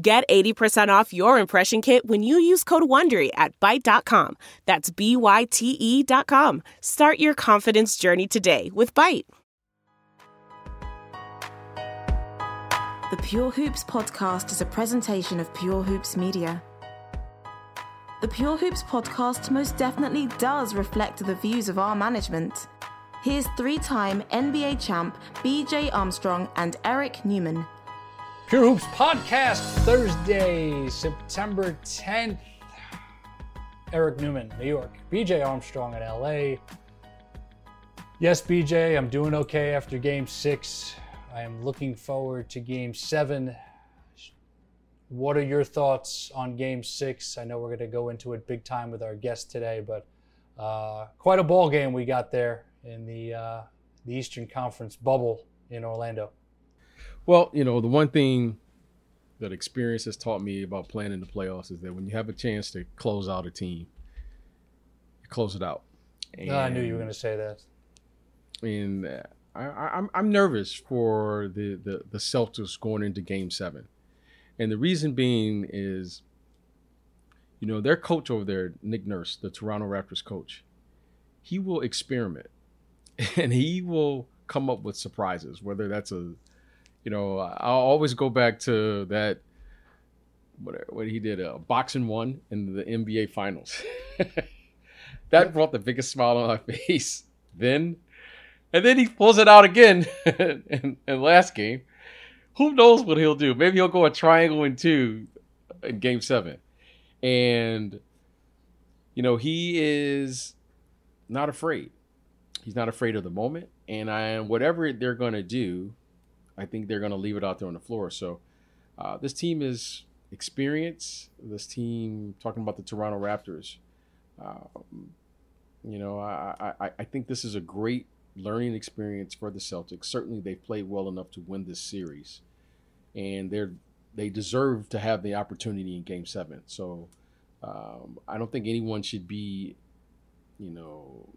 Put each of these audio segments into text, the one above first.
Get 80% off your impression kit when you use code WONDERY at Byte.com. That's B-Y-T-E dot com. Start your confidence journey today with Byte. The Pure Hoops podcast is a presentation of Pure Hoops Media. The Pure Hoops podcast most definitely does reflect the views of our management. Here's three time NBA champ BJ Armstrong and Eric Newman. Pure Hoops Podcast, Thursday, September 10th. Eric Newman, New York. BJ Armstrong in LA. Yes, BJ, I'm doing okay after game six. I am looking forward to game seven. What are your thoughts on game six? I know we're going to go into it big time with our guest today, but uh, quite a ball game we got there in the, uh, the Eastern Conference bubble in Orlando. Well, you know, the one thing that experience has taught me about playing in the playoffs is that when you have a chance to close out a team, you close it out. And, I knew you were going to say that. And uh, I, I'm I'm nervous for the, the the Celtics going into Game Seven, and the reason being is, you know, their coach over there, Nick Nurse, the Toronto Raptors coach, he will experiment, and he will come up with surprises, whether that's a you know, I'll always go back to that what, what he did, uh, box-and-one in the NBA Finals. that brought the biggest smile on my face. Then, and then he pulls it out again in, in last game. Who knows what he'll do? Maybe he'll go a triangle-and-two in Game Seven, and you know he is not afraid. He's not afraid of the moment, and I whatever they're going to do, I think they're going to leave it out there on the floor. So uh, this team is experience. This team, talking about the Toronto Raptors, um, you know, I, I, I think this is a great learning experience for the Celtics. Certainly, they've played well enough to win this series, and they're they deserve to have the opportunity in Game Seven. So um, I don't think anyone should be, you know,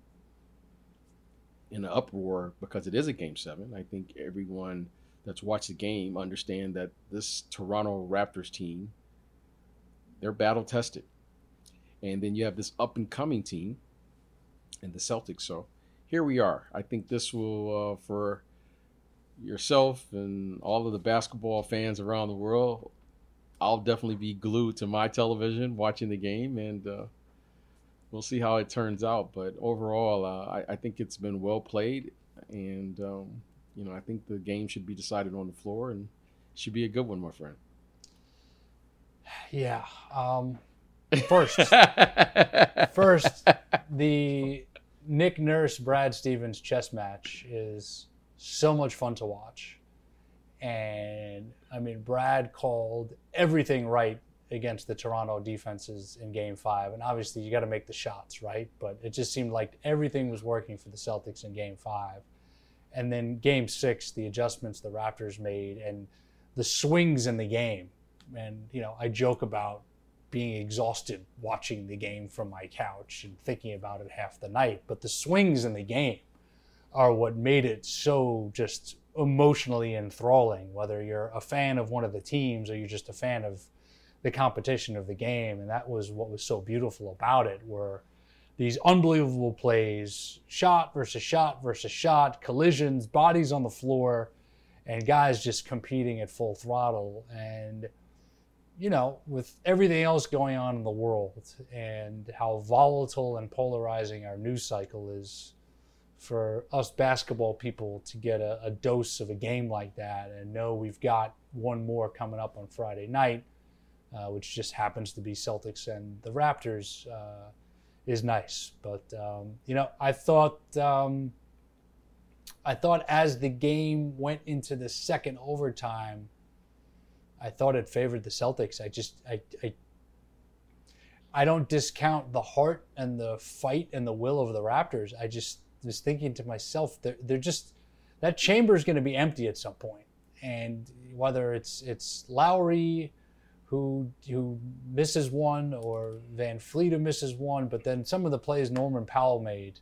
in an uproar because it is a Game Seven. I think everyone that's watched the game understand that this Toronto Raptors team, they're battle tested. And then you have this up and coming team and the Celtics. So here we are. I think this will, uh, for yourself and all of the basketball fans around the world, I'll definitely be glued to my television watching the game, and uh, we'll see how it turns out. But overall, uh, I, I, think it's been well played, and um, you know, I think the game should be decided on the floor and should be a good one, my friend. Yeah. Um, first, first, the Nick Nurse Brad Stevens chess match is so much fun to watch. And I mean, Brad called everything right against the Toronto defenses in game five. And obviously, you got to make the shots, right? But it just seemed like everything was working for the Celtics in game five. And then game six, the adjustments the Raptors made and the swings in the game. And, you know, I joke about being exhausted watching the game from my couch and thinking about it half the night. But the swings in the game are what made it so just emotionally enthralling, whether you're a fan of one of the teams or you're just a fan of the competition of the game. And that was what was so beautiful about it, where these unbelievable plays shot versus shot versus shot, collisions, bodies on the floor, and guys just competing at full throttle. And, you know, with everything else going on in the world and how volatile and polarizing our news cycle is, for us basketball people to get a, a dose of a game like that and know we've got one more coming up on Friday night, uh, which just happens to be Celtics and the Raptors. Uh, is nice. But um, you know, I thought um, I thought as the game went into the second overtime, I thought it favored the Celtics. I just I, I I don't discount the heart and the fight and the will of the Raptors. I just was thinking to myself, they're, they're just that chamber is going to be empty at some point, and whether it's it's Lowry who who misses one or VanVleet who misses one, but then some of the plays Norman Powell made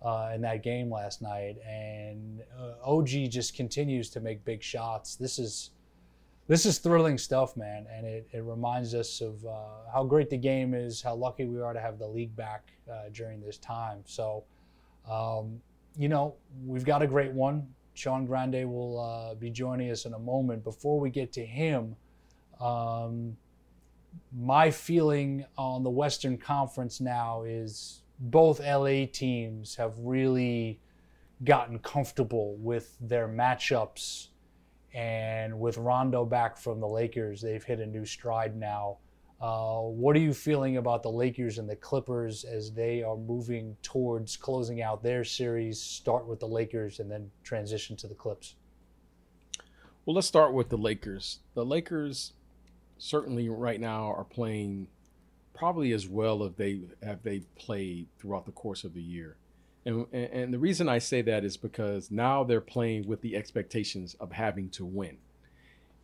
uh, in that game last night, and uh, OG just continues to make big shots. This is this is thrilling stuff, man, and it, it reminds us of uh, how great the game is, how lucky we are to have the league back uh, during this time. So, um, you know, we've got a great one. Sean Grande will uh, be joining us in a moment. Before we get to him, um, my feeling on the Western Conference now is both LA teams have really gotten comfortable with their matchups and with Rondo back from the Lakers, they've hit a new stride now. Uh, what are you feeling about the Lakers and the Clippers as they are moving towards closing out their series? Start with the Lakers and then transition to the Clips. Well, let's start with the Lakers. The Lakers certainly right now are playing probably as well as they have they played throughout the course of the year. And, and the reason I say that is because now they're playing with the expectations of having to win.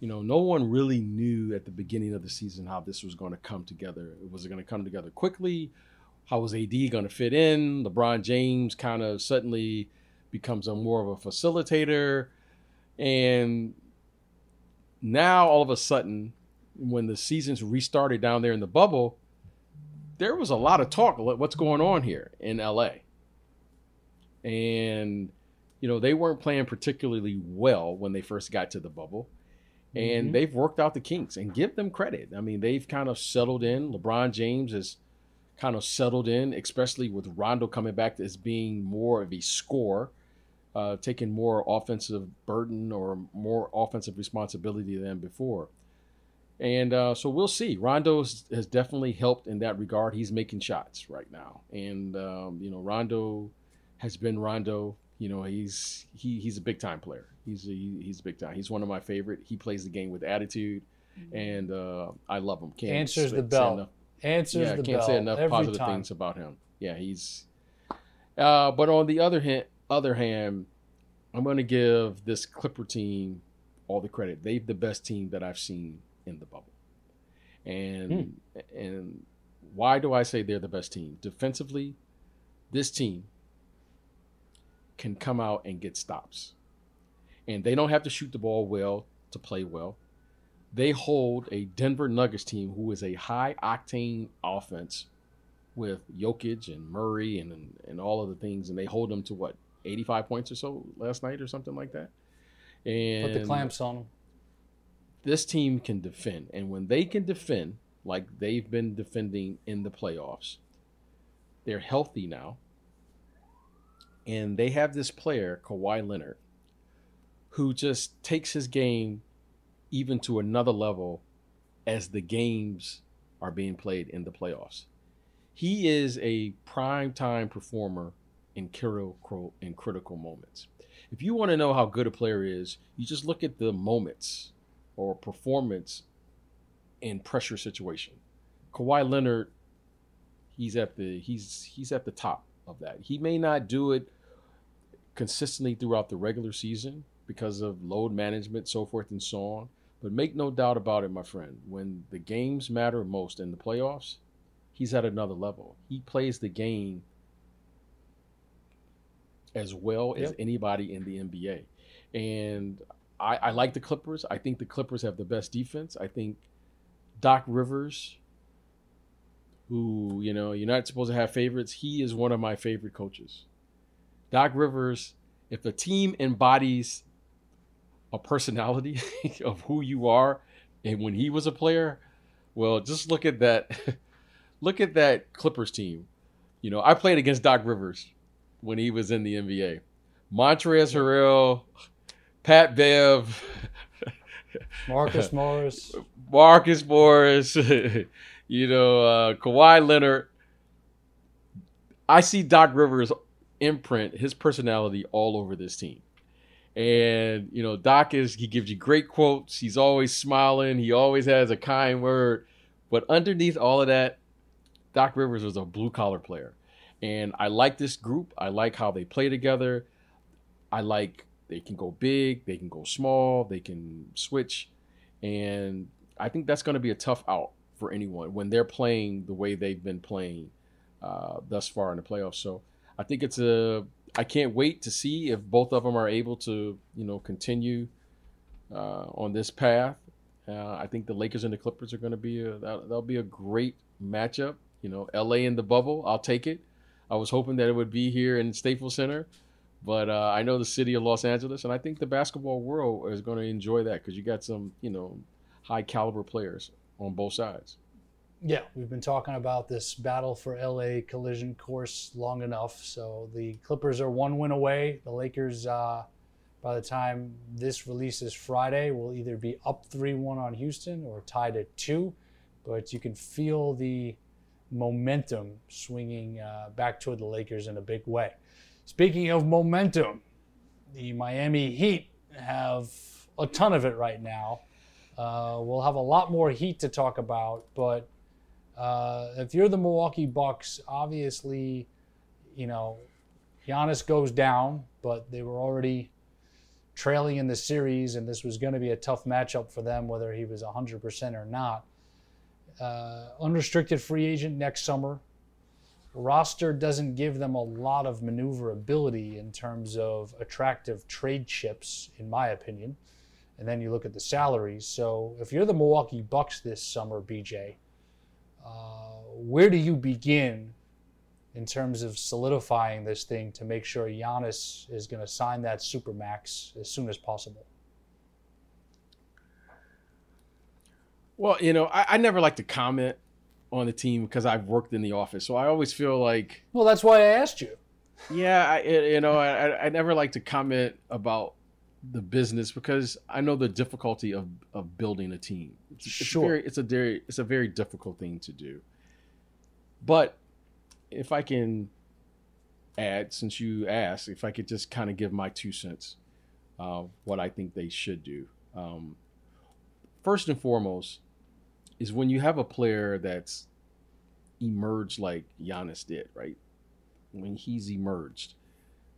You know, no one really knew at the beginning of the season how this was going to come together. Was it going to come together quickly? How was AD going to fit in? LeBron James kind of suddenly becomes a more of a facilitator. And now all of a sudden, when the season's restarted down there in the bubble, there was a lot of talk. What's going on here in LA? and you know they weren't playing particularly well when they first got to the bubble and mm-hmm. they've worked out the kinks and give them credit i mean they've kind of settled in lebron james has kind of settled in especially with rondo coming back as being more of a scorer uh, taking more offensive burden or more offensive responsibility than before and uh, so we'll see. Rondo has definitely helped in that regard. He's making shots right now, and um, you know Rondo has been Rondo. You know, he's he he's a big time player. He's a, he's big time. He's one of my favorite. He plays the game with attitude, mm-hmm. and uh, I love him. Can't Answers say, the bell. Enough, Answers yeah, the can't bell. say enough positive time. things about him. Yeah, he's. Uh, but on the other hand, other hand, I'm going to give this Clipper team all the credit. They've the best team that I've seen in the bubble, and hmm. and why do I say they're the best team defensively? This team can come out and get stops. And they don't have to shoot the ball well to play well. They hold a Denver Nuggets team who is a high octane offense with Jokic and Murray and, and, and all of the things, and they hold them to what 85 points or so last night or something like that. And put the clamps on them. This team can defend, and when they can defend like they've been defending in the playoffs, they're healthy now and they have this player, Kawhi Leonard, who just takes his game even to another level as the games are being played in the playoffs. He is a prime time performer in critical in critical moments. If you want to know how good a player is, you just look at the moments or performance in pressure situation. Kawhi Leonard, he's at the he's he's at the top of that. He may not do it consistently throughout the regular season because of load management, so forth and so on. But make no doubt about it, my friend, when the games matter most in the playoffs, he's at another level. He plays the game as well yep. as anybody in the NBA. And I, I like the Clippers. I think the Clippers have the best defense. I think Doc Rivers, who, you know, you're not supposed to have favorites, he is one of my favorite coaches. Doc Rivers, if the team embodies a personality of who you are, and when he was a player, well, just look at that. look at that Clippers team. You know, I played against Doc Rivers when he was in the NBA. Montrezl Harrell, Pat Bev, Marcus Morris, Marcus Morris, you know, uh, Kawhi Leonard. I see Doc Rivers imprint his personality all over this team. And you know, Doc is he gives you great quotes. He's always smiling. He always has a kind word. But underneath all of that, Doc Rivers was a blue collar player. And I like this group. I like how they play together. I like they can go big, they can go small, they can switch. And I think that's going to be a tough out for anyone when they're playing the way they've been playing uh, thus far in the playoffs. So I think it's a. I can't wait to see if both of them are able to, you know, continue uh, on this path. Uh, I think the Lakers and the Clippers are going to be a that, that'll be a great matchup. You know, LA in the bubble, I'll take it. I was hoping that it would be here in Staples Center, but uh, I know the city of Los Angeles, and I think the basketball world is going to enjoy that because you got some, you know, high caliber players on both sides. Yeah, we've been talking about this battle for LA collision course long enough. So the Clippers are one win away. The Lakers, uh, by the time this releases Friday, will either be up 3 1 on Houston or tied at 2. But you can feel the momentum swinging uh, back toward the Lakers in a big way. Speaking of momentum, the Miami Heat have a ton of it right now. Uh, we'll have a lot more heat to talk about, but uh, if you're the Milwaukee Bucks, obviously, you know, Giannis goes down, but they were already trailing in the series, and this was going to be a tough matchup for them, whether he was 100% or not. Uh, unrestricted free agent next summer. Roster doesn't give them a lot of maneuverability in terms of attractive trade chips, in my opinion and then you look at the salaries. So if you're the Milwaukee Bucks this summer, BJ, uh, where do you begin in terms of solidifying this thing to make sure Giannis is going to sign that supermax as soon as possible? Well, you know, I, I never like to comment on the team because I've worked in the office, so I always feel like. Well, that's why I asked you. Yeah, I, you know, I, I never like to comment about the business because I know the difficulty of, of building a team. It's, sure. It's, very, it's a very it's a very difficult thing to do. But if I can add, since you asked, if I could just kind of give my two cents, uh, what I think they should do. Um, first and foremost, is when you have a player that's emerged like Giannis did, right? When he's emerged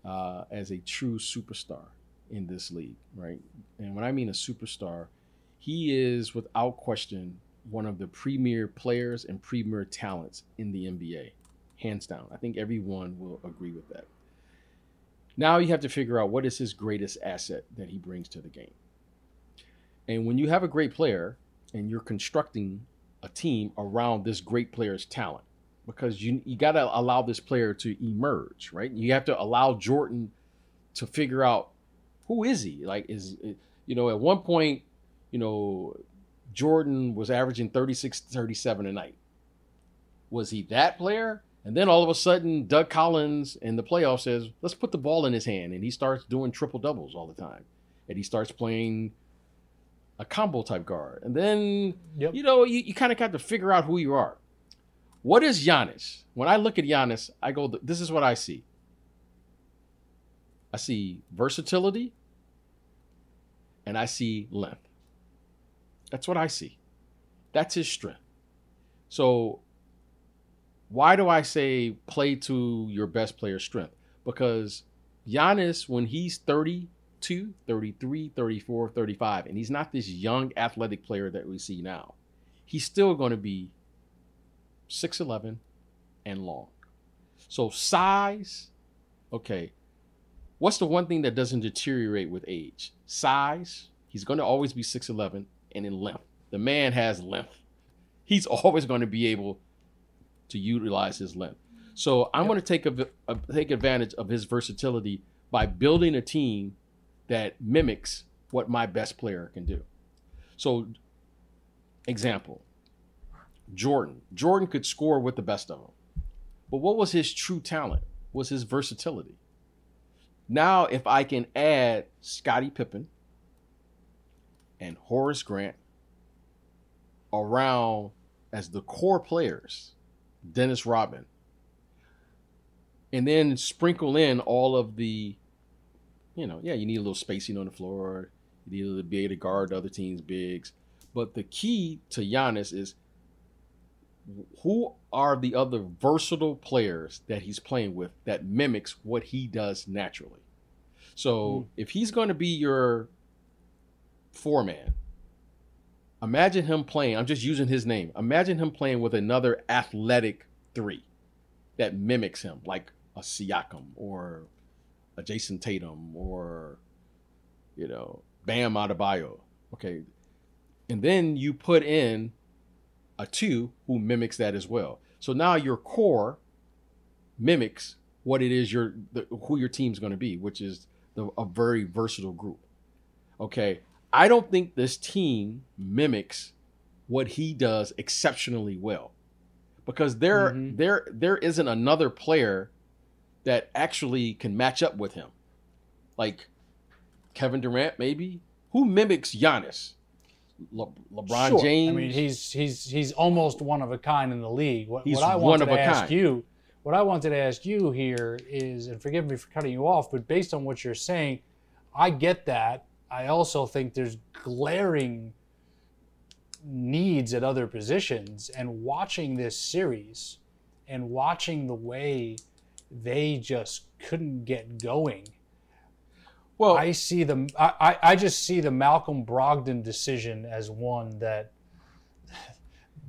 uh, as a true superstar in this league, right? And when I mean a superstar, he is without question one of the premier players and premier talents in the NBA, hands down. I think everyone will agree with that. Now you have to figure out what is his greatest asset that he brings to the game. And when you have a great player and you're constructing a team around this great player's talent, because you you got to allow this player to emerge, right? You have to allow Jordan to figure out who is he? Like, is you know, at one point, you know, Jordan was averaging 36, 37 a night. Was he that player? And then all of a sudden, Doug Collins in the playoffs says, let's put the ball in his hand. And he starts doing triple doubles all the time. And he starts playing a combo type guard. And then, yep. you know, you, you kind of got to figure out who you are. What is Giannis? When I look at Giannis, I go, this is what I see. I see versatility and I see length. That's what I see. That's his strength. So, why do I say play to your best player's strength? Because Giannis, when he's 32, 33, 34, 35, and he's not this young athletic player that we see now, he's still going to be 6'11 and long. So, size, okay, What's the one thing that doesn't deteriorate with age? Size. He's going to always be 6'11 and in length. The man has length. He's always going to be able to utilize his length. So I'm yep. going to take a, a, take advantage of his versatility by building a team that mimics what my best player can do. So, example, Jordan. Jordan could score with the best of them, but what was his true talent? Was his versatility. Now, if I can add Scottie Pippen and Horace Grant around as the core players, Dennis Rodman, and then sprinkle in all of the, you know, yeah, you need a little spacing on the floor. You need to be able to guard the other team's bigs. But the key to Giannis is who are the other versatile players that he's playing with that mimics what he does naturally. So mm. if he's going to be your four man, imagine him playing. I'm just using his name. Imagine him playing with another athletic three that mimics him, like a Siakam or a Jayson Tatum or you know Bam Adebayo. Okay, and then you put in a two who mimics that as well. So now your core mimics what it is your the, who your team's going to be, which is the, a very versatile group. Okay, I don't think this team mimics what he does exceptionally well, because there mm-hmm. there there isn't another player that actually can match up with him, like Kevin Durant maybe who mimics Giannis. Le- LeBron sure. James. I mean, he's he's he's almost one of a kind in the league. What, he's what I wanted to ask kind. you, what I wanted to ask you here is, and forgive me for cutting you off, but based on what you're saying, I get that. I also think there's glaring needs at other positions, and watching this series, and watching the way they just couldn't get going well, I see the I, I just see the Malcolm Brogdon decision as one that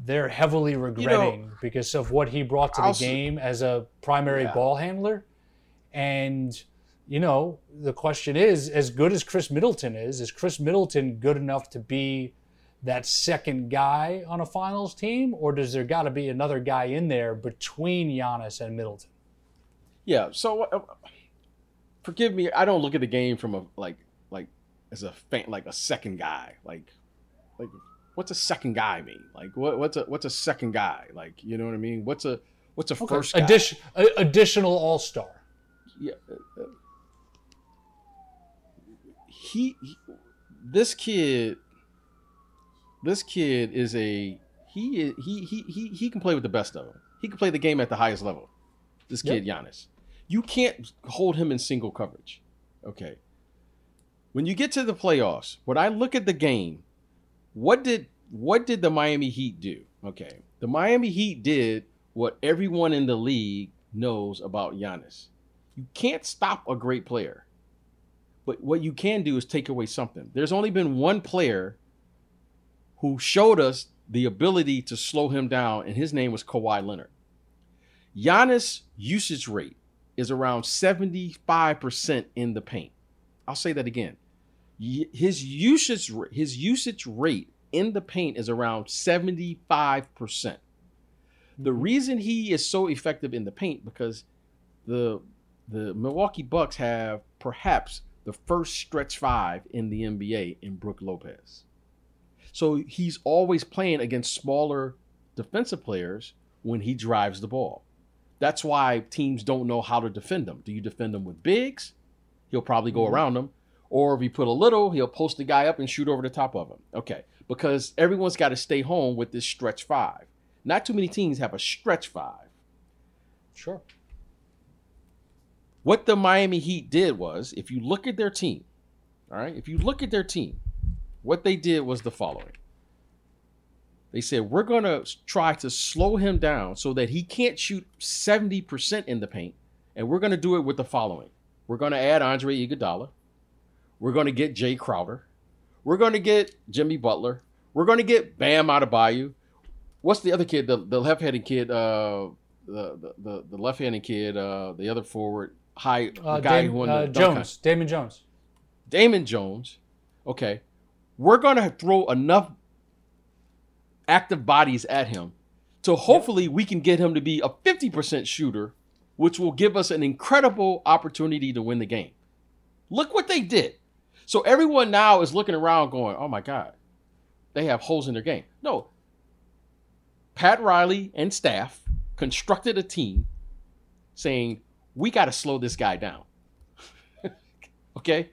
they're heavily regretting you know, because of what he brought to the I'll game see, as a primary yeah. ball handler. And you know, the question is, as good as Khris Middleton is, is Khris Middleton good enough to be that second guy on a finals team, or does there got to be another guy in there between Giannis and Middleton? Yeah. So. Uh, forgive me, I don't look at the game from a like like as a fan, like a second guy. Like like what's a second guy mean? Like what, what's a what's a second guy? Like you know what I mean? What's a what's a okay. first guy? Addition, additional all star. Yeah. Uh, uh, he, he, this kid this kid is a he is he he he he can play with the best of them. He can play the game at the highest level. This kid yep. Giannis. You can't hold him in single coverage. Okay. When you get to the playoffs, when I look at the game, what did what did the Miami Heat do? Okay. The Miami Heat did what everyone in the league knows about Giannis. You can't stop a great player. But what you can do is take away something. There's only been one player who showed us the ability to slow him down, and his name was Kawhi Leonard. Giannis' usage rate is around 75% in the paint. I'll say that again. His usage his usage rate in the paint is around 75%. The mm-hmm. reason he is so effective in the paint because the the Milwaukee Bucks have perhaps the first stretch five in the NBA in Brook Lopez. So he's always playing against smaller defensive players when he drives the ball. That's why teams don't know how to defend him. Do you defend him with bigs? He'll probably go mm-hmm. around them. Or if you put a little, he'll post the guy up and shoot over the top of him. Okay. Because everyone's got to stay home with this stretch five. Not too many teams have a stretch five. Sure. What the Miami Heat did was, if you look at their team, all right, if you look at their team, what they did was the following they said, we're going to try to slow him down so that he can't shoot 70% in the paint. And we're going to do it with the following we're going to add Andre Iguodala. We're going to get Jay Crowder. We're going to get Jimmy Butler. We're going to get Bam Adebayo. What's the other kid? The, the left-handed kid. Uh, the the, the left-handed kid. Uh, the other forward. High uh, the guy who won uh, the Jones. Damon Jones. Damon Jones. Okay. We're going to throw enough active bodies at him. So hopefully we can get him to be a 50% shooter, which will give us an incredible opportunity to win the game. Look what they did. So everyone now is looking around going, oh my God, they have holes in their game. No. Pat Riley and staff constructed a team saying, we got to slow this guy down. okay?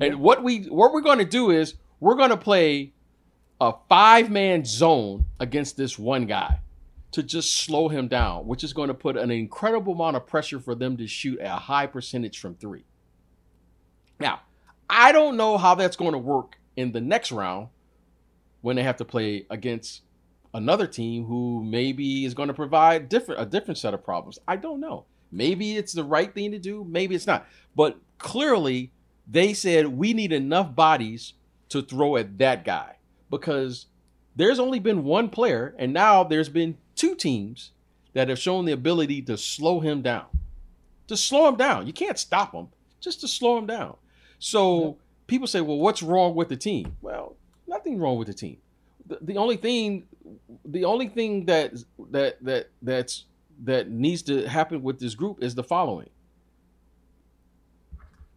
And what we what we're going to do is we're going to play a five man zone against this one guy to just slow him down, which is going to put an incredible amount of pressure for them to shoot a high percentage from three. Now, I don't know how that's going to work in the next round when they have to play against another team who maybe is going to provide different a different set of problems. I don't know. Maybe it's the right thing to do, maybe it's not. But clearly they said we need enough bodies to throw at that guy because there's only been one player and now there's been two teams that have shown the ability to slow him down. To slow him down. You can't stop him, just to slow him down. So yep. people say, well, what's wrong with the team? Well, nothing wrong with the team. The, the only thing the only thing that that that that's that needs to happen with this group is the following.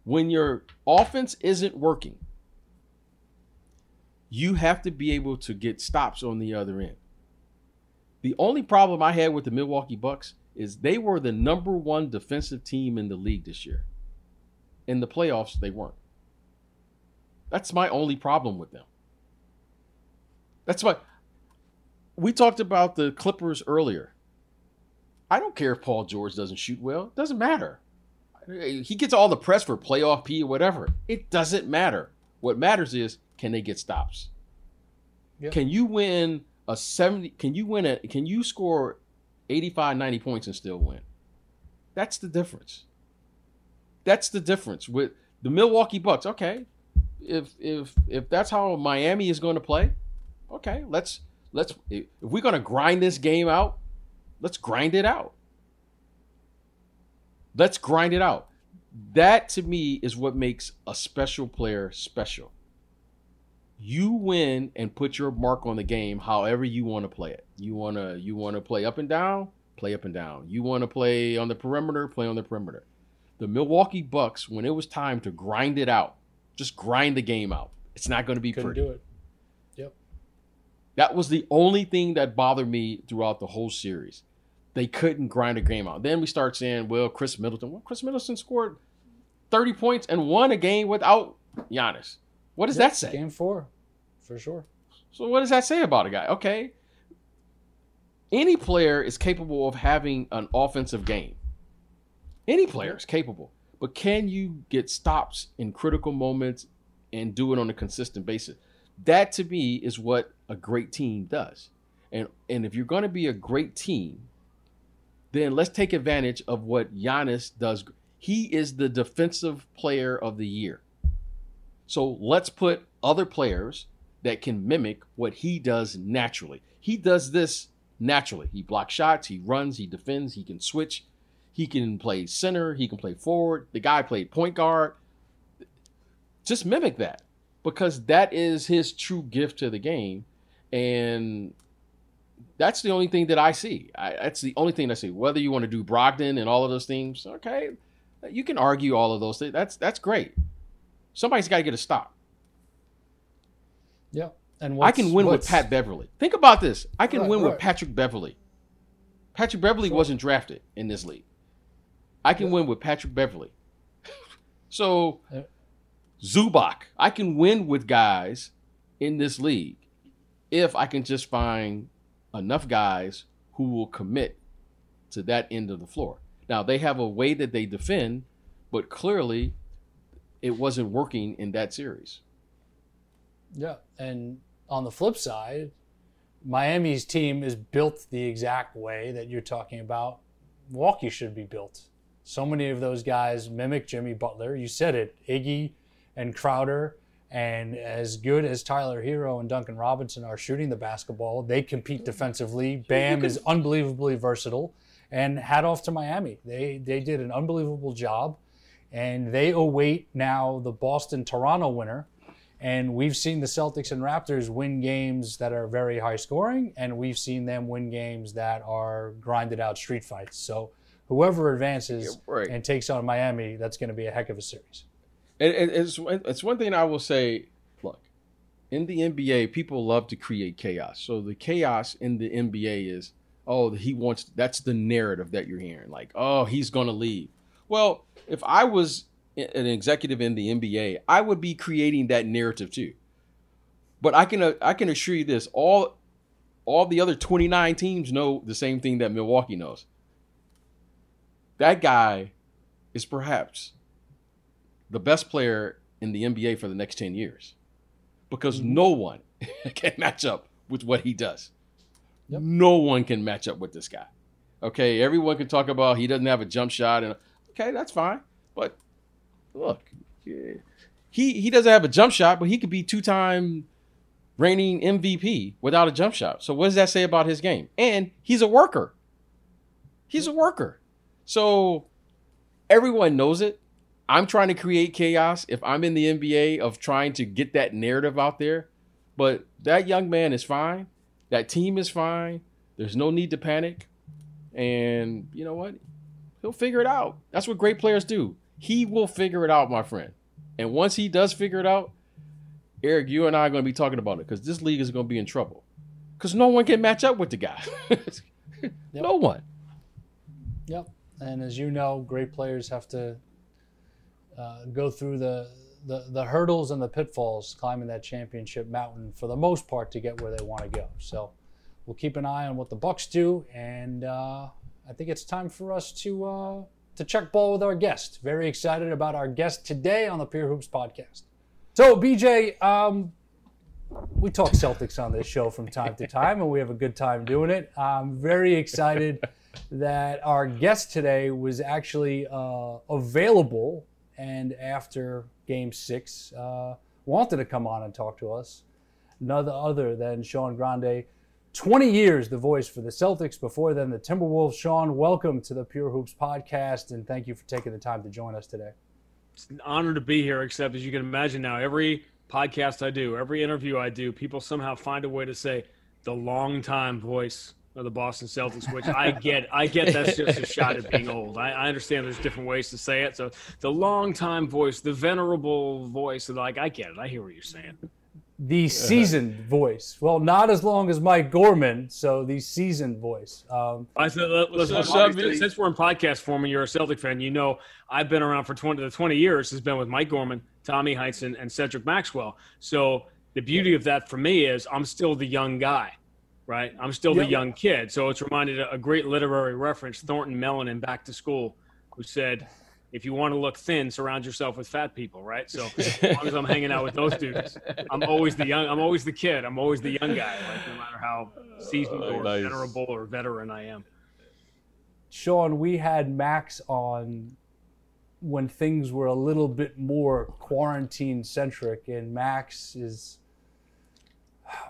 When your offense isn't working, you have to be able to get stops on the other end. The only problem I had with the Milwaukee Bucks is they were the number one defensive team in the league this year. In the playoffs, they weren't. That's my only problem with them. That's why we talked about the Clippers earlier. I don't care if Paul George doesn't shoot well. It doesn't matter. He gets all the press for playoff P or whatever. It doesn't matter. What matters is can they get stops? Yep. Can you win a 70 can you win it can you score 85 90 points and still win? That's the difference. That's the difference with the Milwaukee Bucks. Okay. If if if that's how Miami is going to play, okay, let's let's if we're going to grind this game out, let's grind it out. Let's grind it out. That to me is what makes a special player special. You win and put your mark on the game however you want to play it. You want to you want to play up and down, play up and down. You want to play on the perimeter, play on the perimeter. The Milwaukee Bucks when it was time to grind it out, just grind the game out. It's not going to be Couldn't pretty. do it. Yep. That was the only thing that bothered me throughout the whole series. They couldn't grind a game out. Then we start saying, well, Khris Middleton. Well, Khris Middleton scored 30 points and won a game without Giannis. What does that say? Game four, for sure. So what does that say about a guy? Okay. Any player is capable of having an offensive game. Any player is capable. But can you get stops in critical moments and do it on a consistent basis? That to me is what a great team does. And and if you're going to be a great team, then let's take advantage of what Giannis does. He is the defensive player of the year. So let's put other players that can mimic what he does naturally. He does this naturally. He blocks shots, he runs, he defends, he can switch, he can play center, he can play forward. The guy played point guard. Just mimic that because that is his true gift to the game and that's the only thing that I see. I, that's the only thing I see. Whether you want to do Brogdon and all of those things, okay, you can argue all of those things. That's that's great. Somebody's got to get a stop. Yeah, and I can win with Pat Beverley. Think about this. I can right, win right. with Patrick Beverley. Patrick Beverley sure. wasn't drafted in this league. I can yeah. win with Patrick Beverley. so, yeah. Zubac, I can win with guys in this league if I can just find enough guys who will commit to that end of the floor. Now, they have a way that they defend, but clearly it wasn't working in that series. Yeah. And on the flip side, Miami's team is built the exact way that you're talking about. Milwaukee should be built. So many of those guys mimic Jimmy Butler. You said it, Iggy and Crowder and as good as Tyler Herro and Duncan Robinson are shooting the basketball, they compete defensively. Bam is unbelievably versatile. And hat off to Miami. They they did an unbelievable job. And they await now the Boston Toronto winner. And we've seen the Celtics and Raptors win games that are very high scoring, and we've seen them win games that are grinded out street fights. So whoever advances yeah, right. and takes on Miami, that's going to be a heck of a series it's it's one thing I will say. Look, in the NBA, people love to create chaos. So the chaos in the NBA is, oh, he wants. That's the narrative that you're hearing. Like, oh, he's gonna leave. Well, if I was an executive in the NBA, I would be creating that narrative too. But I can uh, I can assure you this: all all the other 29 teams know the same thing that Milwaukee knows. That guy is perhaps the best player in the NBA for the next 10 years because mm-hmm. no one can match up with what he does. Yep. No one can match up with this guy. Okay, everyone can talk about he doesn't have a jump shot and okay, that's fine. But look, he he doesn't have a jump shot, but he could be two-time reigning MVP without a jump shot. So what does that say about his game? And he's a worker. He's a worker. So everyone knows it. I'm trying to create chaos if I'm in the NBA of trying to get that narrative out there. But that young man is fine. That team is fine. There's no need to panic. And you know what? He'll figure it out. That's what great players do. He will figure it out, my friend. And once he does figure it out, Eric, you and I are going to be talking about it because this league is going to be in trouble. Because no one can match up with the guy. yep. No one. Yep. And as you know, great players have to uh, go through the, the, the hurdles and the pitfalls climbing that championship mountain for the most part to get where they want to go. So we'll keep an eye on what the Bucks do, and uh, I think it's time for us to uh, to check ball with our guest. Very excited about our guest today on the Pure Hoops podcast. So BJ, um, we talk Celtics on this show from time to time, and we have a good time doing it. I'm very excited that our guest today was actually uh, available, and after Game Six, uh, wanted to come on and talk to us. None other than Sean Grande 20 years the voice for the Celtics, before then the Timberwolves. Sean, welcome to the Pure Hoops podcast, and thank you for taking the time to join us today. It's an honor to be here, except as you can imagine now, every podcast I do, every interview I do, people somehow find a way to say the long-time voice of the Boston Celtics, which I get. I get that's just a shot at being old. I, I understand there's different ways to say it. So the long-time voice, the venerable voice, like I get it. I hear what you're saying the seasoned voice. Well, not as long as Mike Gorman, so the seasoned voice. Um, I said, listen, since we're in podcast form and you're a Celtic fan, you know I've been around for 20 to 20 years. Has been with Mike Gorman, Tommy Heinsohn, and Cedric Maxwell. So the beauty of that for me is I'm still the young guy, right? I'm still the young kid. So it's reminded a great literary reference, Thornton Mellon in Back to School, who said – if you want to look thin, surround yourself with fat people, right? So as long as I'm hanging out with those dudes, I'm always the young. I'm always the kid. I'm always the young guy, like no matter how seasoned oh, or nice. venerable or veteran I am. Sean, we had Max on when things were a little bit more quarantine centric, and Max is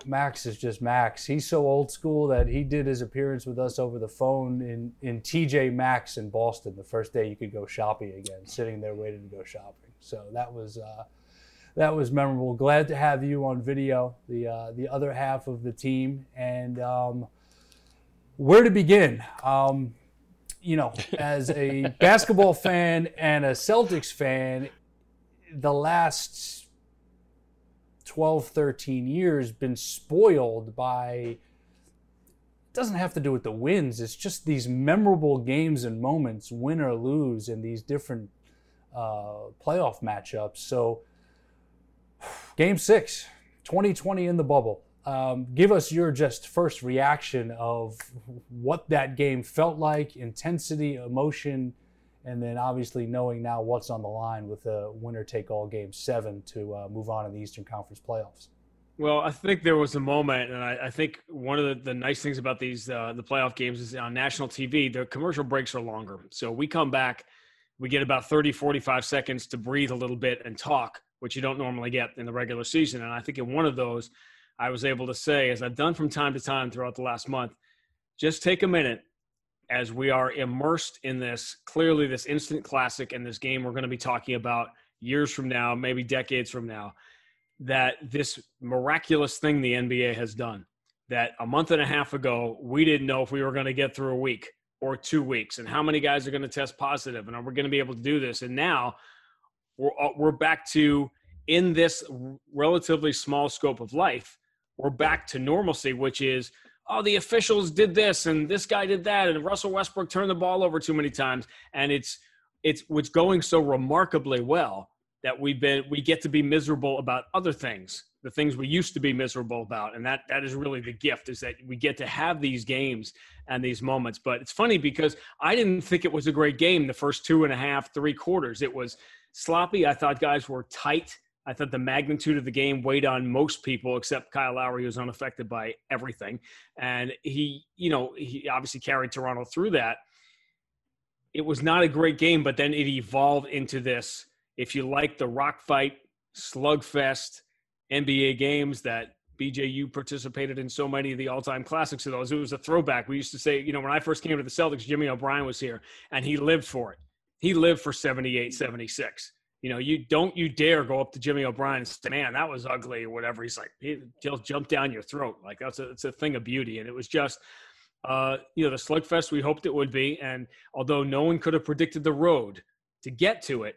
Max is just Max. He's so old school that he did his appearance with us over the phone in, in TJ Maxx in Boston the first day you could go shopping again, sitting there waiting to go shopping. So that was uh, that was memorable. Glad to have you on video, the uh, the other half of the team, and um, where to begin. Um, you know, as a basketball fan and a Celtics fan, the last 12, 13 years been spoiled by it doesn't have to do with the wins. It's just these memorable games and moments, win or lose, in these different uh, playoff matchups. So, game six, 2020 in the bubble. Um, give us your just first reaction of what that game felt like, intensity, emotion, and then obviously knowing now what's on the line with a winner take all game seven to uh, move on in the Eastern Conference playoffs. Well, I think there was a moment, and I, I think one of the, the, nice things about these uh, the playoff games is on national TV, the commercial breaks are longer. So we come back, we get about 30, 45 seconds to breathe a little bit and talk, which you don't normally get in the regular season. And I think in one of those, I was able to say, as I've done from time to time throughout the last month, just take a minute as we are immersed in this clearly this instant classic and this game we're going to be talking about years from now, maybe decades from now, that this miraculous thing the NBA has done that a month and a half ago we didn't know if we were going to get through a week or two weeks and how many guys are going to test positive and are we going to be able to do this? And now we're, uh, we're back to in this relatively small scope of life we're back to normalcy which is oh, the officials did this and this guy did that, and Russell Westbrook turned the ball over too many times, and it's it's what's going so remarkably well that we've been we get to be miserable about other things the things we used to be miserable about. And that that is really the gift is that we get to have these games and these moments. But it's funny because i didn't think it was a great game the first two and a half three quarters. It was sloppy. I thought guys were tight i thought the magnitude of the game weighed on most people except kyle lowry who was unaffected by everything and he you know he obviously carried toronto through that it was not a great game but then it evolved into this if you like the rock fight slugfest NBA games that BJU participated in so many of the all-time classics of those. It was a throwback. We used to say, you know, when I first came to the Celtics, Jimmy O'Brien was here and he lived for it. He lived for 78, 76. You know, you don't you dare go up to Jimmy O'Brien and say, man, that was ugly or whatever. He's like, he'll jump down your throat. Like that's a, it's a thing of beauty. And it was just, uh, you know, the slugfest we hoped it would be. And although no one could have predicted the road to get to it,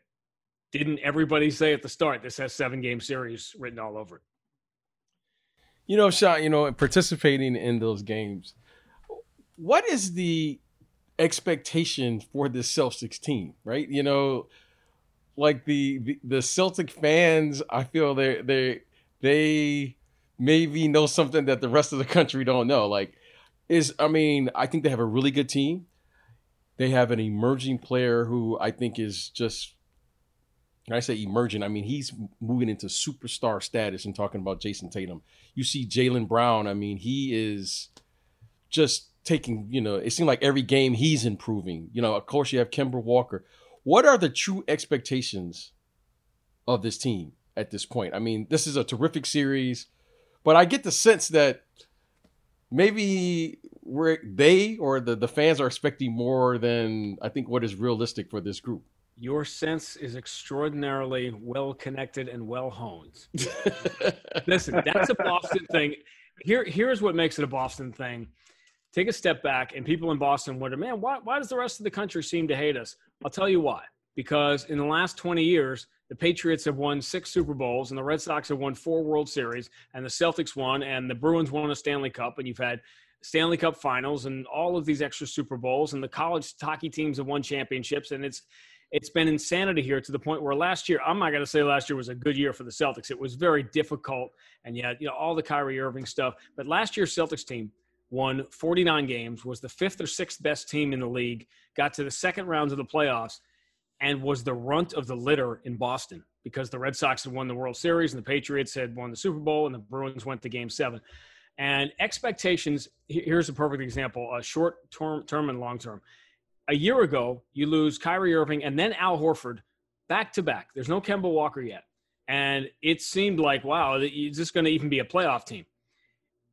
didn't everybody say at the start this has seven game series written all over it? You know, Sean, you know, participating in those games, what is the expectation for this Celtics team, right? You know, like the, the the, Celtic fans, I feel they they they maybe know something that the rest of the country don't know. Like, is I mean, I think they have a really good team. They have an emerging player who I think is just when I say emerging, I mean he's moving into superstar status and talking about Jayson Tatum. You see Jaylen Brown, I mean, he is just taking, you know, it seems like every game he's improving. You know, of course you have Kemba Walker. What are the true expectations of this team at this point? I mean, this is a terrific series, but I get the sense that maybe where they or the, the fans are expecting more than I think what is realistic for this group. Your sense is extraordinarily well connected and well honed. Listen, that's a Boston thing. Here, here's what makes it a Boston thing. Take a step back, and people in Boston wonder, man, why, why does the rest of the country seem to hate us? I'll tell you why. Because in the last 20 years, the Patriots have won six Super Bowls, and the Red Sox have won four World Series, and the Celtics won, and the Bruins won a Stanley Cup, and you've had Stanley Cup finals and all of these extra Super Bowls, and the college hockey teams have won championships, and it's it's been insanity here to the point where last year, I'm not going to say last year was a good year for the Celtics. It was very difficult, and yet, you know, all the Kyrie Irving stuff. But last year's Celtics team won 49 games, was the fifth or sixth best team in the league, got to the second rounds of the playoffs, and was the runt of the litter in Boston because the Red Sox had won the World Series and the Patriots had won the Super Bowl and the Bruins went to game seven. And expectations here's a perfect example a short term, term and long term a year ago, you lose Kyrie Irving and then Al Horford back to back. There's no Kemba Walker yet. And it seemed like, wow, is this going to even be a playoff team?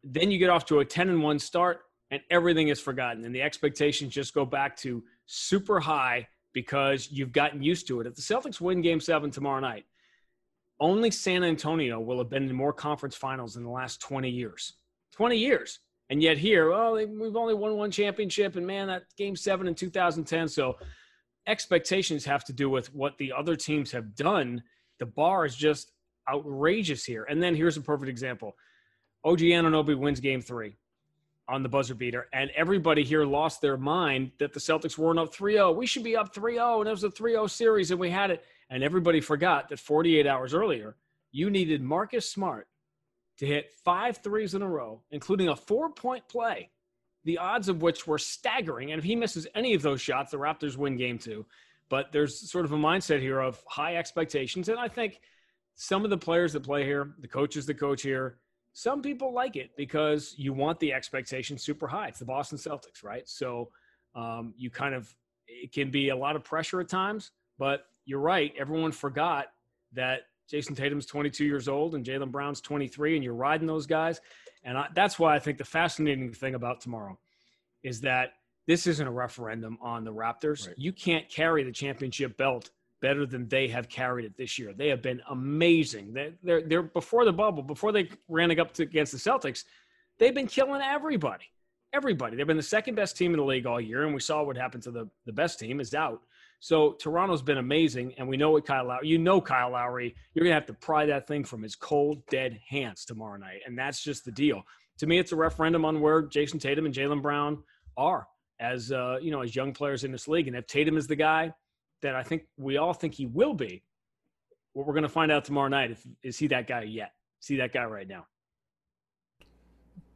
Then you get off to a 10 and 1 start and everything is forgotten. And the expectations just go back to super high because you've gotten used to it. If the Celtics win game seven tomorrow night, only San Antonio will have been in more conference finals in the last 20 years. 20 years. And yet here, oh, we've only won one championship, and man, that game seven in 2010. So expectations have to do with what the other teams have done. The bar is just outrageous here. And then here's a perfect example: OG Anunoby wins Game Three on the buzzer beater, and everybody here lost their mind that the Celtics weren't up 3-0. We should be up 3-0, and it was a 3-0 series, and we had it. And everybody forgot that 48 hours earlier, you needed Marcus Smart to hit five threes in a row, including a four point play, the odds of which were staggering. And if he misses any of those shots, the Raptors win game two. But there's sort of a mindset here of high expectations. And I think some of the players that play here, the coaches that coach here, some people like it because you want the expectation super high. It's the Boston Celtics, right? So um, you kind of, it can be a lot of pressure at times, but you're right. Everyone forgot that Jayson Tatum's 22 years old and Jaylen Brown's 23, and you're riding those guys. And I, that's why I think the fascinating thing about tomorrow is that this isn't a referendum on the Raptors. Right. You can't carry the championship belt better than they have carried it this year. They have been amazing. They're, they're, before the bubble, before they ran up to, against the Celtics, they've been killing everybody. Everybody. They've been the second best team in the league all year, and we saw what happened to the, the best team is out. So Toronto's been amazing, and we know what Kyle Lowry. You know Kyle Lowry. You're gonna have to pry that thing from his cold, dead hands tomorrow night, and that's just the deal. To me, it's a referendum on where Jayson Tatum and Jaylen Brown are as uh, you know as young players in this league. And if Tatum is the guy that I think we all think he will be, what we're gonna find out tomorrow night if is he that guy yet? see that guy right now.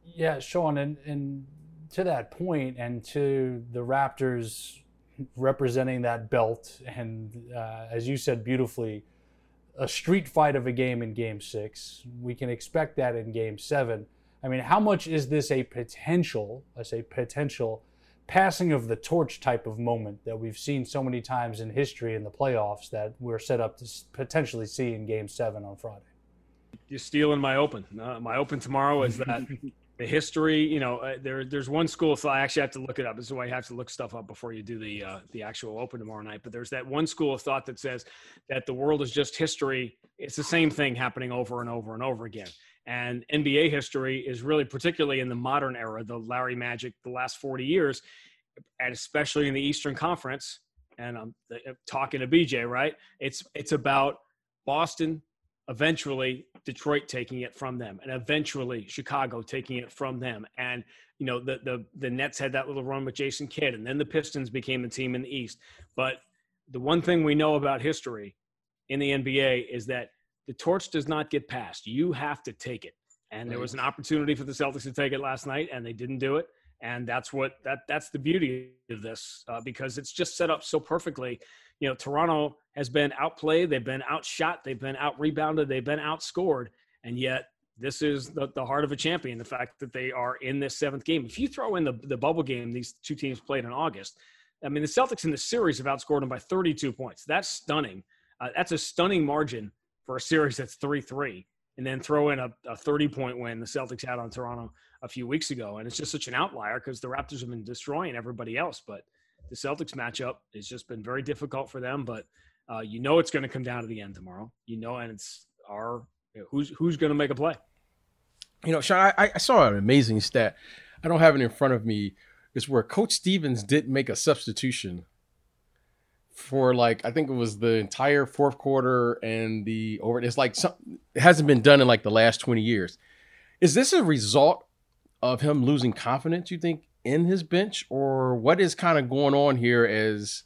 Yeah, Sean, and, and to that point, and to the Raptors representing that belt, and uh, as you said beautifully, a street fight of a game in Game Six. We can expect that in Game Seven. I mean, how much is this a potential? I say potential passing of the torch type of moment that we've seen so many times in history in the playoffs that we're set up to potentially see in Game Seven on Friday. You're stealing my open. Uh, my open tomorrow is that the history. You know, uh, there there's one school of thought. I actually have to look it up. This is why you have to look stuff up before you do the uh, the actual open tomorrow night. But there's that one school of thought that says that the world is just history. It's the same thing happening over and over and over again. And NBA history is really, particularly in the modern era, the Larry Magic, the last 40 years, and especially in the Eastern Conference. And I'm uh, talking to BJ, right? It's it's about Boston, eventually Detroit taking it from them, and eventually Chicago taking it from them. And you know, the the the Nets had that little run with Jason Kidd, and then the Pistons became the team in the East. But the one thing we know about history in the NBA is that the torch does not get passed. You have to take it. And there was an opportunity for the Celtics to take it last night, and they didn't do it. And that's what that that's the beauty of this uh, because it's just set up so perfectly. You know, Toronto has been outplayed, they've been outshot, they've been out rebounded, they've been outscored, and yet this is the, the heart of a champion. The fact that they are in this seventh game. If you throw in the the bubble game these two teams played in August, I mean the Celtics in the series have outscored them by 32 points. That's stunning. Uh, that's a stunning margin for a series that's 3 3, and then throw in a, a 30 point win the Celtics had on Toronto a few weeks ago. And it's just such an outlier because the Raptors have been destroying everybody else. But the Celtics matchup has just been very difficult for them. But uh, you know it's going to come down to the end tomorrow. You know, and it's our who's who's going to make a play. You know, Sean, I, I saw an amazing stat. I don't have it in front of me. It's where Coach Stevens did make a substitution for like I think it was the entire fourth quarter and the over. It's like some, it hasn't been done in like the last twenty years. Is this a result of him losing confidence? You think in his bench, or what is kind of going on here as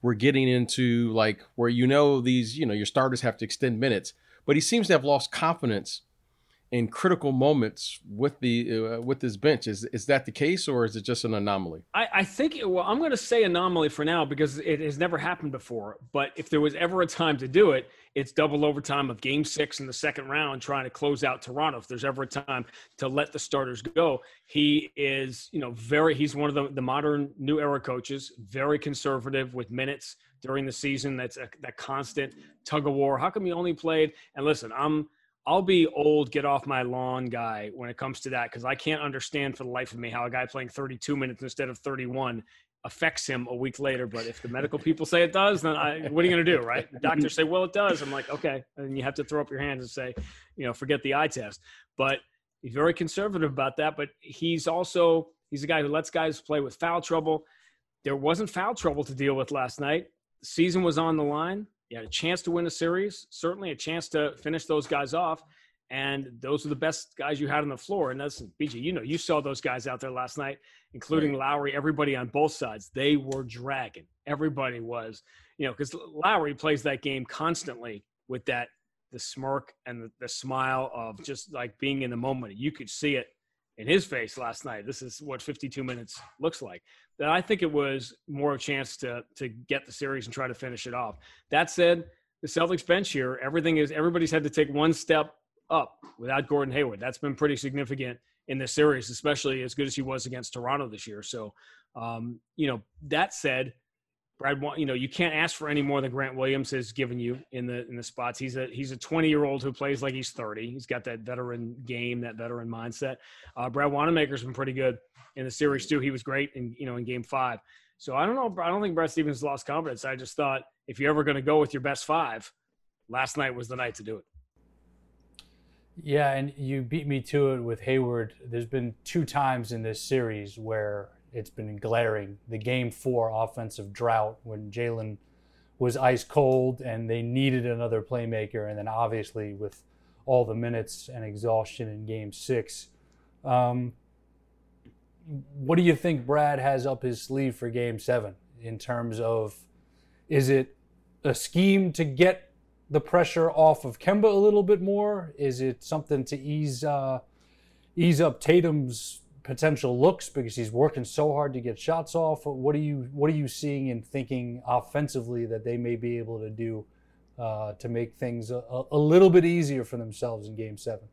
we're getting into like where you know these you know your starters have to extend minutes, but he seems to have lost confidence in critical moments with the uh, with this bench. Is is that the case, or is it just an anomaly? I, I think. Well, I'm going to say anomaly for now because it has never happened before. But if there was ever a time to do it, it's double overtime of Game Six in the second round, trying to close out Toronto. If there's ever a time to let the starters go, he is. You know, very. He's one of the the modern new era coaches. Very conservative with minutes during the season. That's a, that constant tug of war. How come he only played? And listen, I'm I'll be old, get off my lawn guy when it comes to that because I can't understand for the life of me how a guy playing 32 minutes instead of 31 affects him a week later. But if the medical people say it does, then I, what are you going to do, right? The doctors say, well, it does. I'm like, okay. And you have to throw up your hands and say, you know, forget the eye test. But he's very conservative about that. But he's also, he's a guy who lets guys play with foul trouble. There wasn't foul trouble to deal with last night. The season was on the line. You had a chance to win a series, certainly a chance to finish those guys off. And those are the best guys you had on the floor. And that's BJ, you know, you saw those guys out there last night, including right. Lowry, everybody on both sides. They were dragging. Everybody was, you know, because Lowry plays that game constantly with that the smirk and the, the smile of just like being in the moment. You could see it in his face last night. This is what 52 minutes looks like. That I think it was more of a chance to to get the series and try to finish it off. That said, the Celtics bench here, everything is everybody's had to take one step up without Gordon Hayward. That's been pretty significant in this series, especially as good as he was against Toronto this year. So, um, you know, that said, Brad, you know, you can't ask for any more than Grant Williams has given you in the in the spots. He's a he's a 20 year old who plays like he's 30. He's got that veteran game, that veteran mindset. Uh, Brad Wanamaker's been pretty good in the series too. He was great in you know in Game Five. So I don't know. I don't think Brad Stevens lost confidence. I just thought if you're ever going to go with your best five, last night was the night to do it. Yeah, and you beat me to it with Hayward. There's been two times in this series where it's been glaring. The game four offensive drought when Jaylen was ice cold and they needed another playmaker, and then obviously with all the minutes and exhaustion in game six. Um, what do you think Brad has up his sleeve for game seven in terms of is it a scheme to get the pressure off of Kemba a little bit more? Is it something to ease uh, ease up Tatum's potential looks because he's working so hard to get shots off? What are you What are you seeing and thinking offensively that they may be able to do uh, to make things a, a little bit easier for themselves in Game Seven?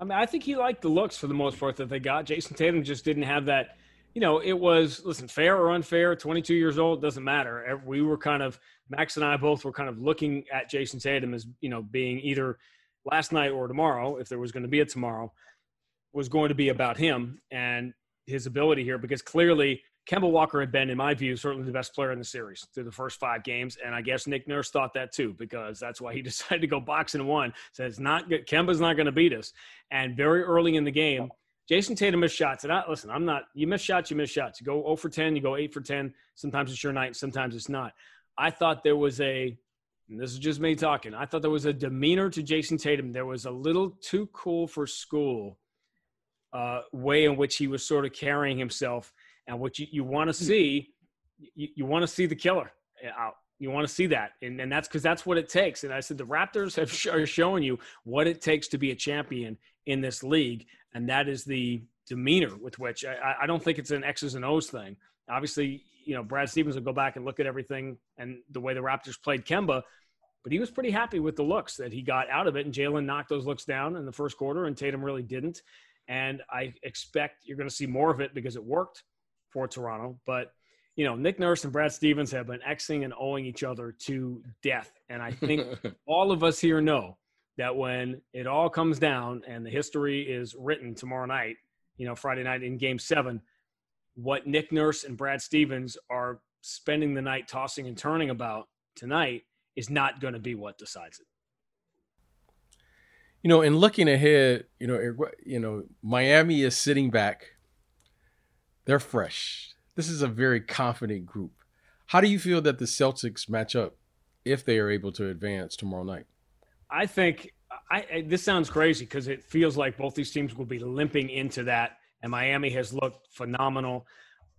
I mean, I think he liked the looks for the most part that they got. Jayson Tatum just didn't have that. You know, it was listen, fair or unfair. Twenty two years old doesn't matter. We were kind of Max and I both were kind of looking at Jayson Tatum as you know being either last night or tomorrow, if there was going to be a tomorrow, was going to be about him and his ability here because clearly Kemba Walker had been, in my view, certainly the best player in the series through the first five games, and I guess Nick Nurse thought that too because that's why he decided to go box-and-one. Says not good. Kemba's not going to beat us. And very early in the game, Jayson Tatum missed shots. And I, listen, I'm not. You miss shots, you miss shots. You go 0 for 10, you go 8 for 10. Sometimes it's your night, sometimes it's not. I thought there was a. this is just me talking. I thought there was a demeanor to Jayson Tatum. There was a little too cool for school uh, way in which he was sort of carrying himself and what you, you want to hmm. see, you, you want to see the killer out. You want to see that, and, and that's because that's what it takes. And I said the Raptors have sh- are showing you what it takes to be a champion in this league, and that is the demeanor with which I, I don't think it's an X's and O's thing. Obviously, you know Brad Stevens will go back and look at everything and the way the Raptors played Kemba, but he was pretty happy with the looks that he got out of it. And Jaylen knocked those looks down in the first quarter, and Tatum really didn't. And I expect you're going to see more of it because it worked for Toronto. But you know, Nick Nurse and Brad Stevens have been Xing and owing each other to death. And I think all of us here know that when it all comes down and the history is written tomorrow night, you know, Friday night in game seven, what Nick Nurse and Brad Stevens are spending the night tossing and turning about tonight is not going to be what decides it. You know, in looking ahead, you know, you know, Miami is sitting back they're fresh. This is a very confident group. How do you feel that the Celtics match up if they are able to advance tomorrow night? I think I, I this sounds crazy because it feels like both these teams will be limping into that, and Miami has looked phenomenal.